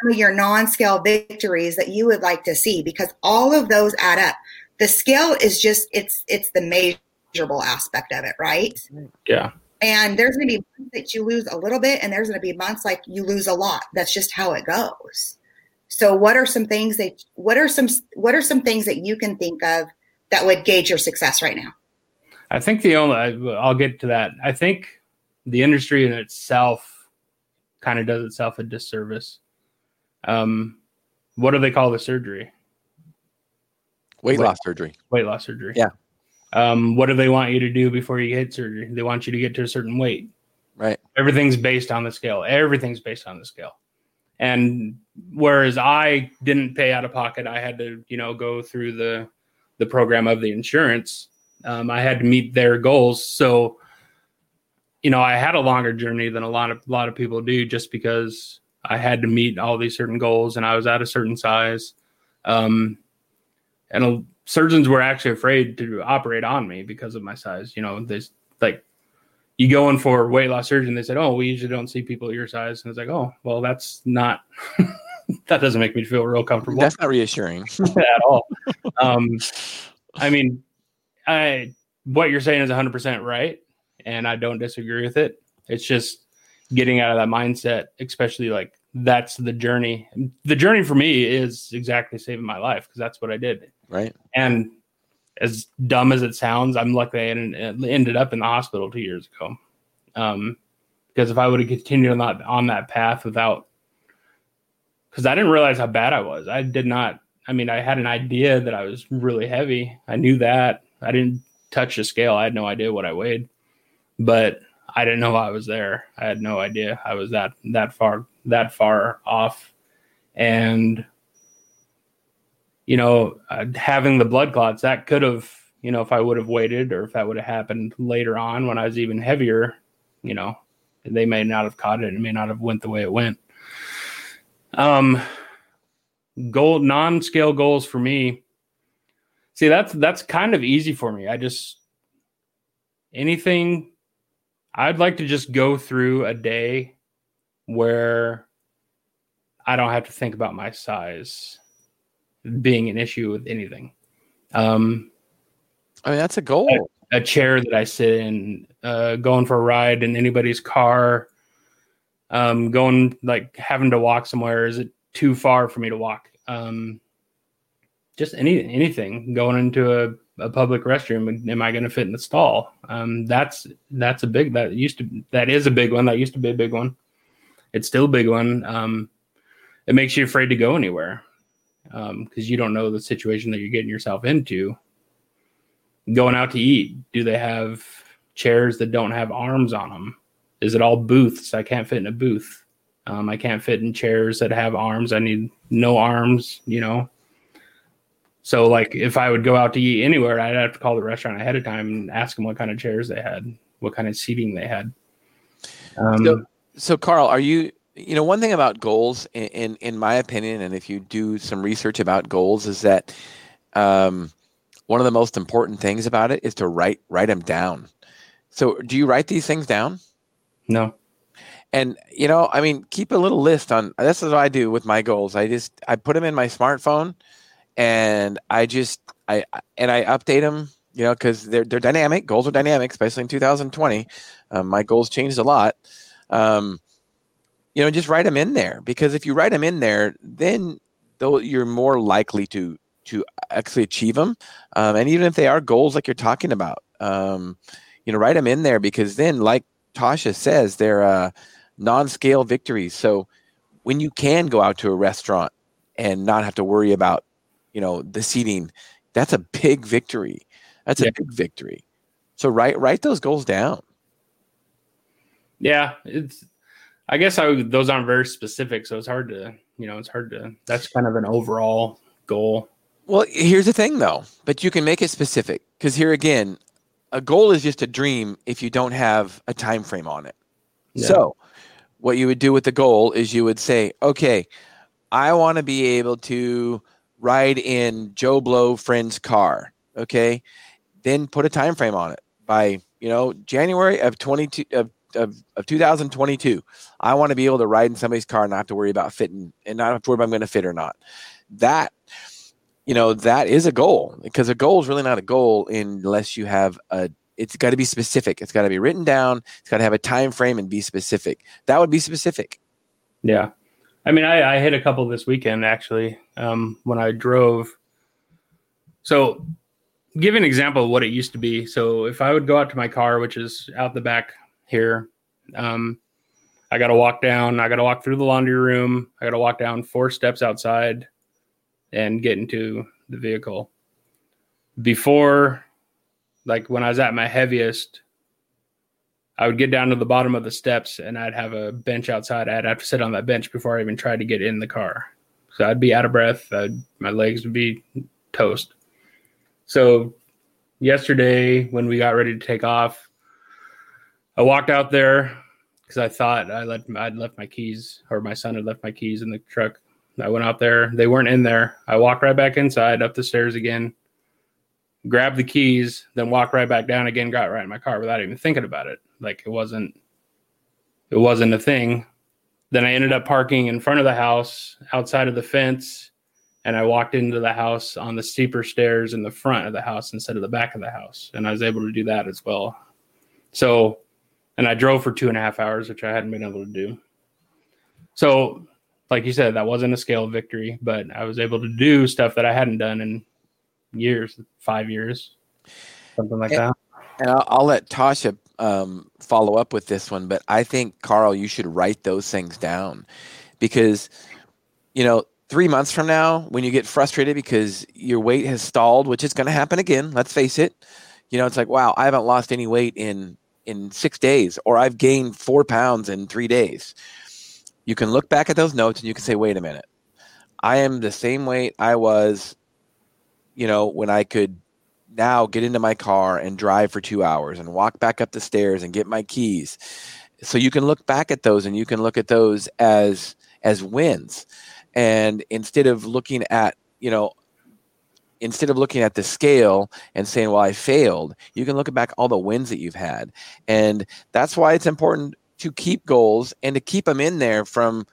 Speaker 3: some of your non-scale victories that you would like to see because all of those add up. The scale is just it's it's the measurable aspect of it, right?
Speaker 2: Yeah.
Speaker 3: And there's going to be months that you lose a little bit, and there's going to be months like you lose a lot. That's just how it goes. So, what are some things that what are some what are some things that you can think of that would gauge your success right now?
Speaker 2: I think the only I'll get to that. I think the industry in itself kind of does itself a disservice. Um, what do they call the surgery?
Speaker 1: Weight, weight loss surgery.
Speaker 2: Weight loss surgery.
Speaker 1: Yeah.
Speaker 2: Um, what do they want you to do before you hit surgery? They want you to get to a certain weight.
Speaker 1: Right.
Speaker 2: Everything's based on the scale. Everything's based on the scale. And whereas I didn't pay out of pocket, I had to, you know, go through the the program of the insurance. Um, I had to meet their goals. So, you know, I had a longer journey than a lot of a lot of people do, just because I had to meet all these certain goals, and I was at a certain size. Um, and surgeons were actually afraid to operate on me because of my size. You know, there's like you go in for weight loss surgery they said, Oh, we usually don't see people your size. And it's like, Oh, well, that's not that doesn't make me feel real comfortable.
Speaker 1: That's not reassuring
Speaker 2: at all. Um, I mean, I what you're saying is 100 percent right, and I don't disagree with it. It's just getting out of that mindset, especially like that's the journey. The journey for me is exactly saving my life because that's what I did.
Speaker 1: Right.
Speaker 2: And as dumb as it sounds, I'm lucky I ended up in the hospital two years ago. Um, because if I would have continued on that on that path without, because I didn't realize how bad I was. I did not. I mean, I had an idea that I was really heavy. I knew that. I didn't touch the scale. I had no idea what I weighed, but I didn't know I was there. I had no idea I was that that far that far off, and you know, uh, having the blood clots that could have, you know, if I would have waited or if that would have happened later on when I was even heavier, you know, they may not have caught it. It may not have went the way it went. Um, goal non-scale goals for me. See, that's that's kind of easy for me. I just anything I'd like to just go through a day where I don't have to think about my size being an issue with anything. Um,
Speaker 1: I mean, that's a goal.
Speaker 2: A, a chair that I sit in, uh, going for a ride in anybody's car, um, going like having to walk somewhere. Is it too far for me to walk? Um, just any anything going into a, a public restroom. Am I going to fit in the stall? Um, that's that's a big that used to that is a big one. That used to be a big one. It's still a big one. Um, it makes you afraid to go anywhere because um, you don't know the situation that you're getting yourself into. Going out to eat, do they have chairs that don't have arms on them? Is it all booths? I can't fit in a booth. Um, I can't fit in chairs that have arms. I need no arms, you know. So, like, if I would go out to eat anywhere, I'd have to call the restaurant ahead of time and ask them what kind of chairs they had, what kind of seating they had.
Speaker 1: Um, so, so, Carl, are you you know, one thing about goals, in, in, in my opinion, and if you do some research about goals, is that um, one of the most important things about it is to write write them down. So, do you write these things down?
Speaker 2: No.
Speaker 1: And you know, I mean, keep a little list on. This is what I do with my goals. I just I put them in my smartphone, and I just I and I update them. You know, because they're they're dynamic. Goals are dynamic, especially in 2020. Um, my goals changed a lot. Um, you know, just write them in there because if you write them in there, then though you're more likely to to actually achieve them. Um, and even if they are goals like you're talking about, um, you know, write them in there because then, like Tosha says, they're uh, non-scale victories. So when you can go out to a restaurant and not have to worry about, you know, the seating, that's a big victory. That's a big victory. So write write those goals down.
Speaker 2: Yeah, it's. I guess I those aren't very specific, so it's hard to you know it's hard to. That's kind of an overall goal.
Speaker 1: Well, here's the thing though, but you can make it specific because here again, a goal is just a dream if you don't have a time frame on it. Yeah. So, what you would do with the goal is you would say, okay, I want to be able to ride in Joe Blow friend's car. Okay, then put a time frame on it by you know January of 22 of of, of 2022. I want to be able to ride in somebody's car and not have to worry about fitting and not have to worry about I'm going to fit or not. That you know that is a goal because a goal is really not a goal unless you have a it's got to be specific. It's got to be written down. It's got to have a time frame and be specific. That would be specific.
Speaker 2: Yeah. I mean i, I hit a couple this weekend actually um, when i drove. So give an example of what it used to be. So if i would go out to my car which is out the back here um, i got to walk down i got to walk through the laundry room i got to walk down four steps outside and get into the vehicle. Before, like when I was at my heaviest, I would get down to the bottom of the steps and I'd have a bench outside. I'd have to sit on that bench before I even tried to get in the car. So I'd be out of breath. I'd, my legs would be toast. So yesterday, when we got ready to take off, I walked out there because I thought I let I'd left my keys or my son had left my keys in the truck. I went out there. They weren't in there. I walked right back inside, up the stairs again, grabbed the keys, then walked right back down again, got right in my car without even thinking about it. Like it wasn't it wasn't a thing. Then I ended up parking in front of the house, outside of the fence, and I walked into the house on the steeper stairs in the front of the house instead of the back of the house. And I was able to do that as well. So and I drove for two and a half hours, which I hadn't been able to do. So like you said, that wasn't a scale victory, but I was able to do stuff that I hadn't done in years, five years, something like
Speaker 1: and,
Speaker 2: that.
Speaker 1: And I'll, I'll let Tosha um, follow up with this one, but I think Carl, you should write those things down because, you know, three months from now, when you get frustrated because your weight has stalled, which is going to happen again, let's face it. You know, it's like, wow, I haven't lost any weight in in six days, or I've gained four pounds in three days you can look back at those notes and you can say, wait a minute, I am the same weight I was, you know, when I could now get into my car and drive for two hours and walk back up the stairs and get my keys. So you can look back at those and you can look at those as as wins. And instead of looking at, you know, instead of looking at the scale and saying, well, I failed, you can look back all the wins that you've had. And that's why it's important to keep goals and to keep them in there from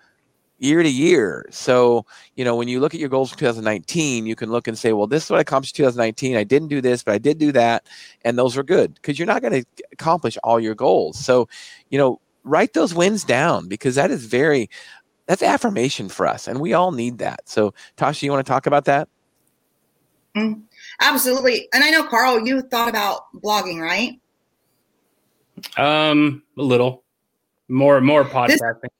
Speaker 1: year to year. So, you know, when you look at your goals for 2019, you can look and say, well, this is what I accomplished 2019. I didn't do this, but I did do that. And those were good because you're not going to accomplish all your goals. So, you know, write those wins down because that is very, that's affirmation for us. And we all need that. So, Tosha, you want to talk about that?
Speaker 3: Mm, absolutely. And I know, Carl, you thought about blogging, right?
Speaker 2: Um, a little. More more podcasting. This,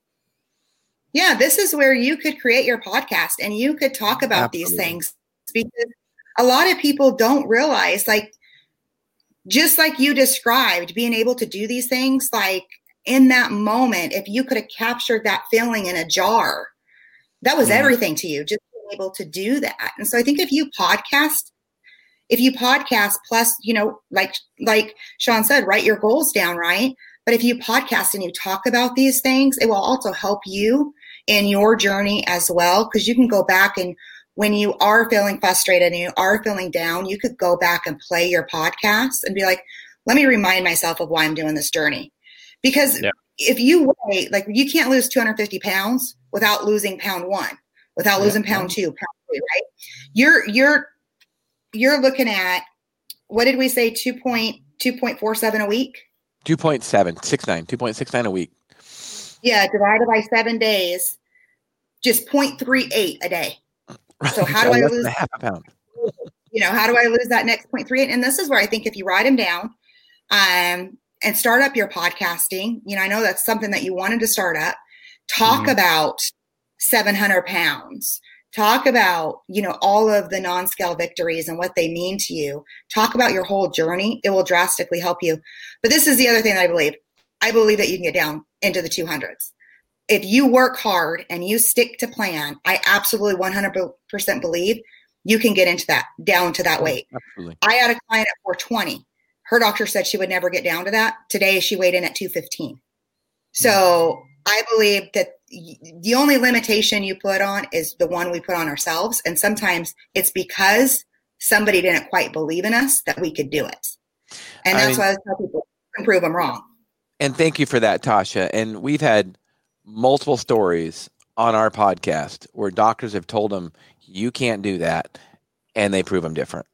Speaker 3: yeah, this is where you could create your podcast and you could talk about Absolutely. these things because a lot of people don't realize like just like you described being able to do these things like in that moment if you could have captured that feeling in a jar that was mm. everything to you just being able to do that and so i think if you podcast if you podcast plus you know like like Shawn said write your goals down right but if you podcast and you talk about these things, it will also help you in your journey as well. Because you can go back and when you are feeling frustrated and you are feeling down, you could go back and play your podcast and be like, let me remind myself of why I'm doing this journey. Because yeah. if you weigh, like, you can't lose 250 pounds without losing pound one, without yeah. losing pound two, pound three, right? You're, you're, you're looking at, what did we say, 2.2.47 a week?
Speaker 1: 2.769, 2.69 a week.
Speaker 3: Yeah, divided by seven days, just 0.38 a day. So how do I lose
Speaker 1: half a pound?
Speaker 3: you know, how do I lose that next 0.3? And this is where I think if you write them down um, and start up your podcasting, you know, I know that's something that you wanted to start up. Talk mm-hmm. about 700 pounds. Talk about, you know, all of the non-scale victories and what they mean to you. Talk about your whole journey. It will drastically help you. But this is the other thing that I believe. I believe that you can get down into the 200s. If you work hard and you stick to plan, I absolutely 100% believe you can get into that, down to that weight. Absolutely. I had a client at 420. Her doctor said she would never get down to that. Today she weighed in at 215. So I believe that the only limitation you put on is the one we put on ourselves. And sometimes it's because somebody didn't quite believe in us that we could do it. And that's I mean, why I tell people prove them wrong.
Speaker 1: And thank you for that, Tosha. And we've had multiple stories on our podcast where doctors have told them you can't do that, and they prove them different.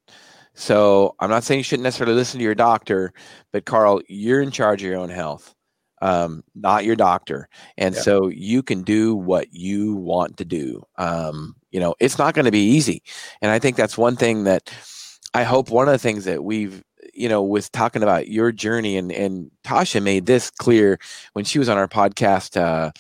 Speaker 1: So I'm not saying you shouldn't necessarily listen to your doctor, but Carl, you're in charge of your own health, um, not your doctor, and yeah. so you can do what you want to do. Um, you know, it's not going to be easy, and I think that's one thing that I hope one of the things that we've you know with talking about your journey and and Tosha made this clear when she was on our podcast uh,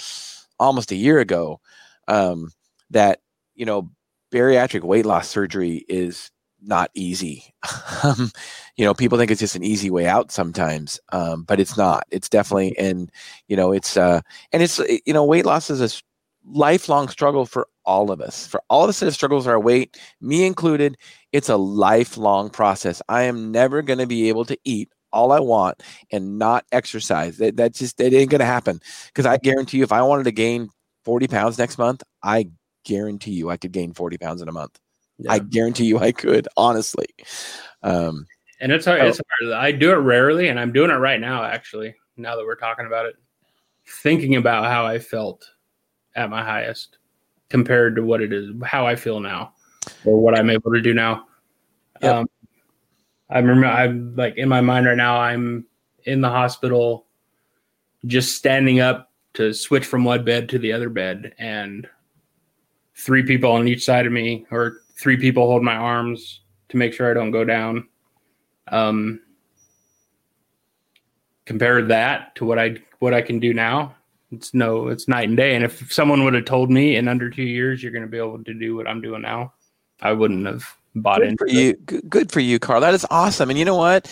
Speaker 1: almost a year ago um, that you know bariatric weight loss surgery is not easy. um, you know, people think it's just an easy way out sometimes, um, but it's not. It's definitely, and you know, it's uh, and it's you know, weight loss is a lifelong struggle for all of us. For all of us that have struggles with our weight, me included, it's a lifelong process. I am never going to be able to eat all I want and not exercise. That, that just that ain't going to happen. Because I guarantee you, if I wanted to gain 40 pounds next month, I guarantee you I could gain 40 pounds in a month. Yeah. I guarantee you I could, honestly. Um,
Speaker 2: and it's hard, it's hard. I do it rarely, and I'm doing it right now, actually, now that we're talking about it. Thinking about how I felt at my highest compared to what it is, how I feel now, or what I'm able to do now. Yep. Um, I remember I'm like in my mind right now, I'm in the hospital, just standing up to switch from one bed to the other bed, and three people on each side of me, or three people hold my arms to make sure I don't go down. Um, compare that to what I what I can do now. It's no, it's night and day. And if someone would have told me in under two years you're going to be able to do what I'm doing now, I wouldn't have bought
Speaker 1: good
Speaker 2: into
Speaker 1: for you. Good for you, Carl. That is awesome. And you know what?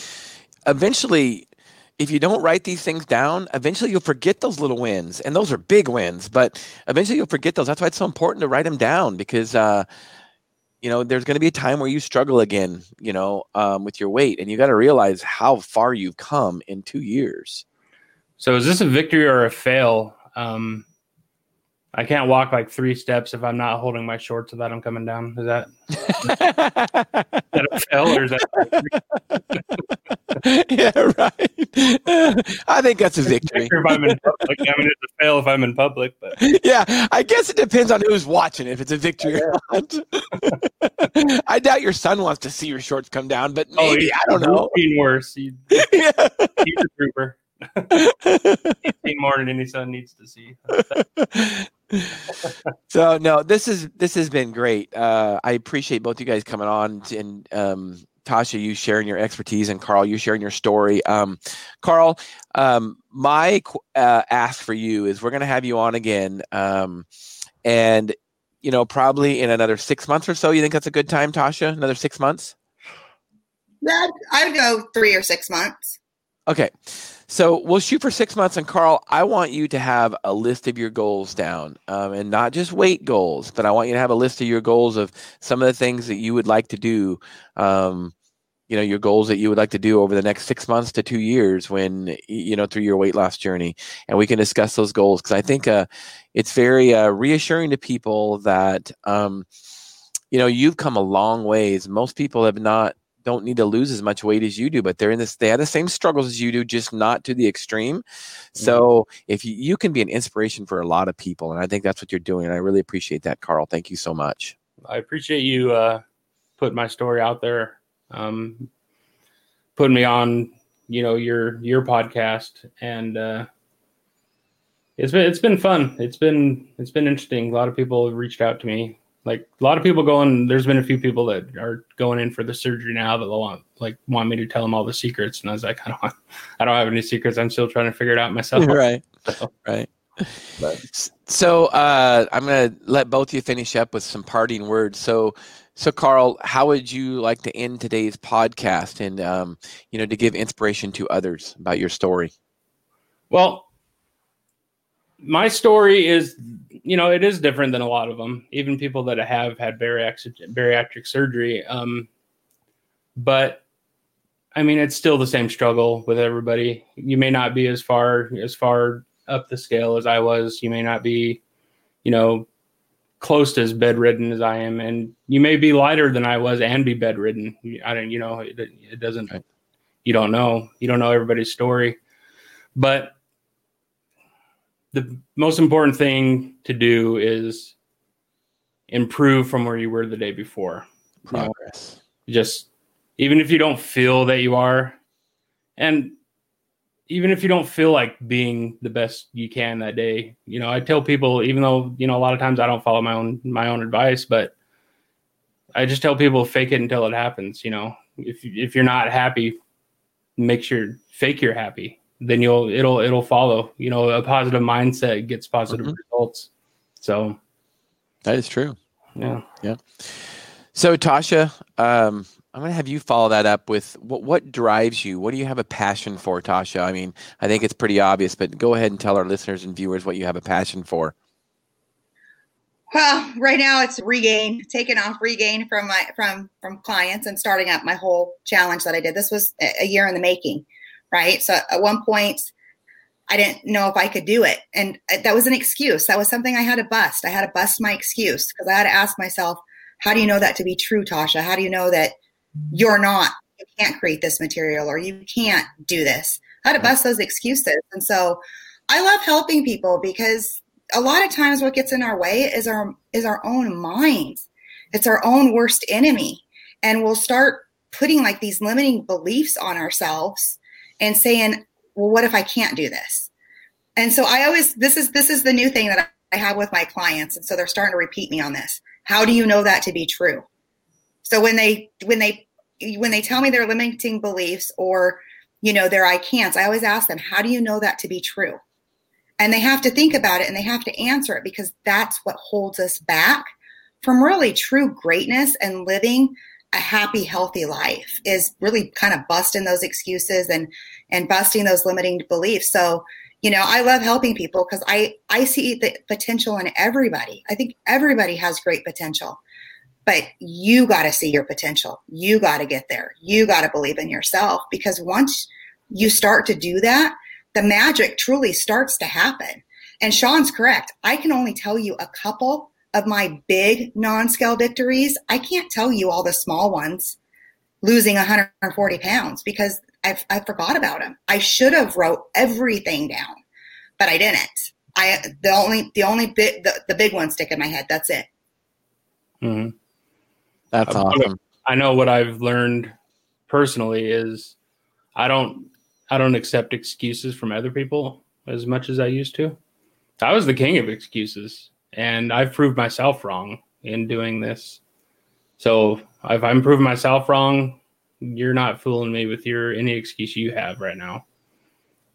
Speaker 1: Eventually, if you don't write these things down, eventually you'll forget those little wins, and those are big wins. But eventually you'll forget those. That's why it's so important to write them down because, uh, you know, there's going to be a time where you struggle again, you know, um, with your weight, and you got to realize how far you've come in two years.
Speaker 2: So, is this a victory or a fail? Um, I can't walk like three steps if I'm not holding my shorts so that I'm coming down. Is that, that a fail or is
Speaker 1: that? yeah, right. I think that's a victory.
Speaker 2: if I'm in public. I mean, it's a fail if I'm in public, but
Speaker 1: yeah, I guess it depends on who's watching. If it's a victory or not. I doubt your son wants to see your shorts come down, but oh, maybe oh, I don't know.
Speaker 2: Being worse, he, yeah. he's a trooper. he's seen more than any son needs to see
Speaker 1: so no, this is this has been great. Uh, I appreciate both you guys coming on and um, Tosha, you sharing your expertise, and Carl, you sharing your story. Um, Carl, um, my uh, ask for you is we're going to have you on again, um, and you know probably in another six months or so. You think that's a good time, Tosha? Another six months?
Speaker 3: Yeah, I would go three or six months.
Speaker 1: Okay. So we'll shoot for six months. And Carl, I want you to have a list of your goals down um, and not just weight goals, but I want you to have a list of your goals of some of the things that you would like to do. Um, you know, your goals that you would like to do over the next six months to two years when, you know, through your weight loss journey. And we can discuss those goals because I think uh, it's very uh, reassuring to people that, um, you know, you've come a long ways. Most people have not don't need to lose as much weight as you do, but they're in this, they have the same struggles as you do, just not to the extreme. So mm-hmm. if you, you can be an inspiration for a lot of people, and I think that's what you're doing. And I really appreciate that, Carl. Thank you so much.
Speaker 2: I appreciate you uh, putting my story out there, um, putting me on, you know, your your podcast, and uh, it's been it's been fun. It's been it's been interesting. A lot of people have reached out to me Like a lot of people going, there's been a few people that are going in for the surgery now that want like want me to tell them all the secrets, and I was like, I don't, I don't have any secrets. I'm still trying to figure it out myself.
Speaker 1: right, right. But. So uh, I'm going to let both of you finish up with some parting words. So, so Carl, how would you like to end today's podcast, and um, you know, to give inspiration to others about your story?
Speaker 2: Well, my story is, you know, it is different than a lot of them, even people that have had bariatric, bariatric surgery. Um, but I mean, it's still the same struggle with everybody. You may not be as far as far up the scale as I was. You may not be, you know, close to as bedridden as I am, and you may be lighter than I was and be bedridden. I don't, you know, it, it doesn't. You don't know. You don't know everybody's story, but the most important thing to do is improve from where you were the day before.
Speaker 1: Progress.
Speaker 2: You know, just even if you don't feel that you are, and even if you don't feel like being the best you can that day, you know, I tell people, even though, you know, a lot of times I don't follow my own, my own advice, but I just tell people fake it until it happens. You know, if, if you're not happy, make sure fake you're happy, then you'll, it'll, it'll follow, you know, a positive mindset gets positive mm-hmm. results. So
Speaker 1: that is true.
Speaker 2: Yeah.
Speaker 1: Yeah. So Tosha, um, I'm going to have you follow that up with what, what drives you? What do you have a passion for, Tosha? I mean, I think it's pretty obvious, but go ahead and tell our listeners and viewers what you have a passion for.
Speaker 3: Well, right now it's regain, taking off regain from my from from clients and starting up my whole challenge that I did. This was a year in the making, right? So at one point, I didn't know if I could do it, and uh, that was an excuse. That was something I had to bust. I had to bust my excuse because I had to ask myself, "How do you know that to be true, Tosha? How do you know that?" you're not, you can't create this material or you can't do this. How to bust those excuses. And so I love helping people because a lot of times what gets in our way is our is our own minds. It's our own worst enemy. And we'll start putting like these limiting beliefs on ourselves and saying, well, what if I can't do this? And so I always this is this is the new thing that I have with my clients. And so they're starting to repeat me on this. How do you know that to be true? So when they when they when they tell me their limiting beliefs or you know their I can'ts, I always ask them, how do you know that to be true? And they have to think about it and they have to answer it because that's what holds us back from really true greatness and living a happy, healthy life is really kind of busting those excuses and and busting those limiting beliefs. So, you know, I love helping people because I I see the potential in everybody. I think everybody has great potential. But you got to see your potential. You got to get there. You got to believe in yourself because once you start to do that, the magic truly starts to happen. And Shawn's correct. I can only tell you a couple of my big non scale victories. I can't tell you all the small ones losing 140 pounds because I've, I forgot about them. I should have wrote everything down, but I didn't. I the only the only bit the, the big one stick in my head. That's it.
Speaker 2: Mm-hmm.
Speaker 1: That's awesome.
Speaker 2: I know what I've learned personally is I don't I don't accept excuses from other people as much as I used to. I was the king of excuses and I've proved myself wrong in doing this. So if I'm proving myself wrong, you're not fooling me with your any excuse you have right now.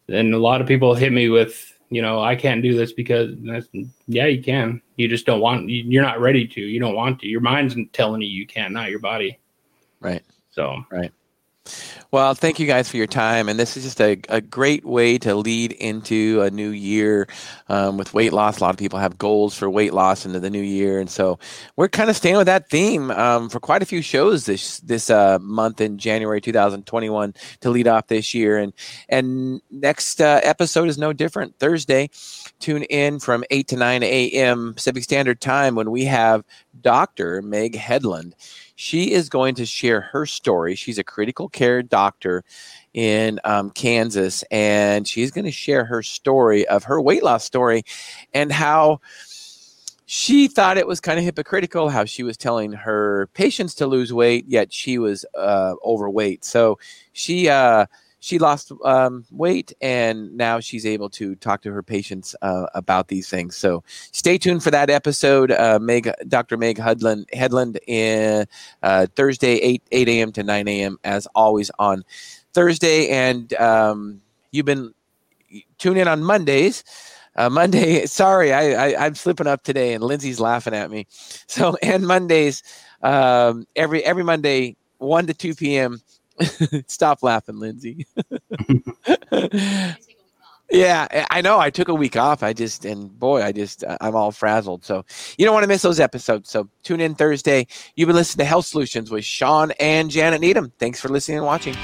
Speaker 2: And a lot of people hit me with you know, I can't do this because yeah, you can. You just don't want. You're not ready to. You don't want to. Your mind's telling you you can't, not your body.
Speaker 1: Right.
Speaker 2: So
Speaker 1: right. Well, thank you guys for your time. And this is just a, a great way to lead into a new year um, with weight loss. A lot of people have goals for weight loss into the new year. And so we're kind of staying with that theme um, for quite a few shows this this uh, month in January 2021 to lead off this year. And, and next uh, episode is no different. Thursday, tune in from 8 to 9 a.m. Pacific Standard Time when we have Dr. Meg Headland. She is going to share her story. She's a critical care doctor in um, Kansas, and she's going to share her story of her weight loss story and how she thought it was kind of hypocritical how she was telling her patients to lose weight, yet she was uh, overweight. So she uh, she lost um, weight and now she's able to talk to her patients uh, about these things. So stay tuned for that episode. Uh, Meg, Dr. Meg Headland, Headland in uh, Thursday, 8, 8 a.m. to 9 a.m. as always on Thursday. And um, you've been tune in on Mondays. Uh, Monday, sorry, I, I, am slipping up today and Lindsay's laughing at me. So, and Mondays, um, every, every Monday, 1 to 2 p.m., Stop laughing, Lindsay. yeah, I know. I took a week off. I just, and boy, I just, uh, I'm all frazzled. So you don't want to miss those episodes. So tune in Thursday. You've been listening to Health Solutions with Shawn and Janet Needham. Thanks for listening and watching.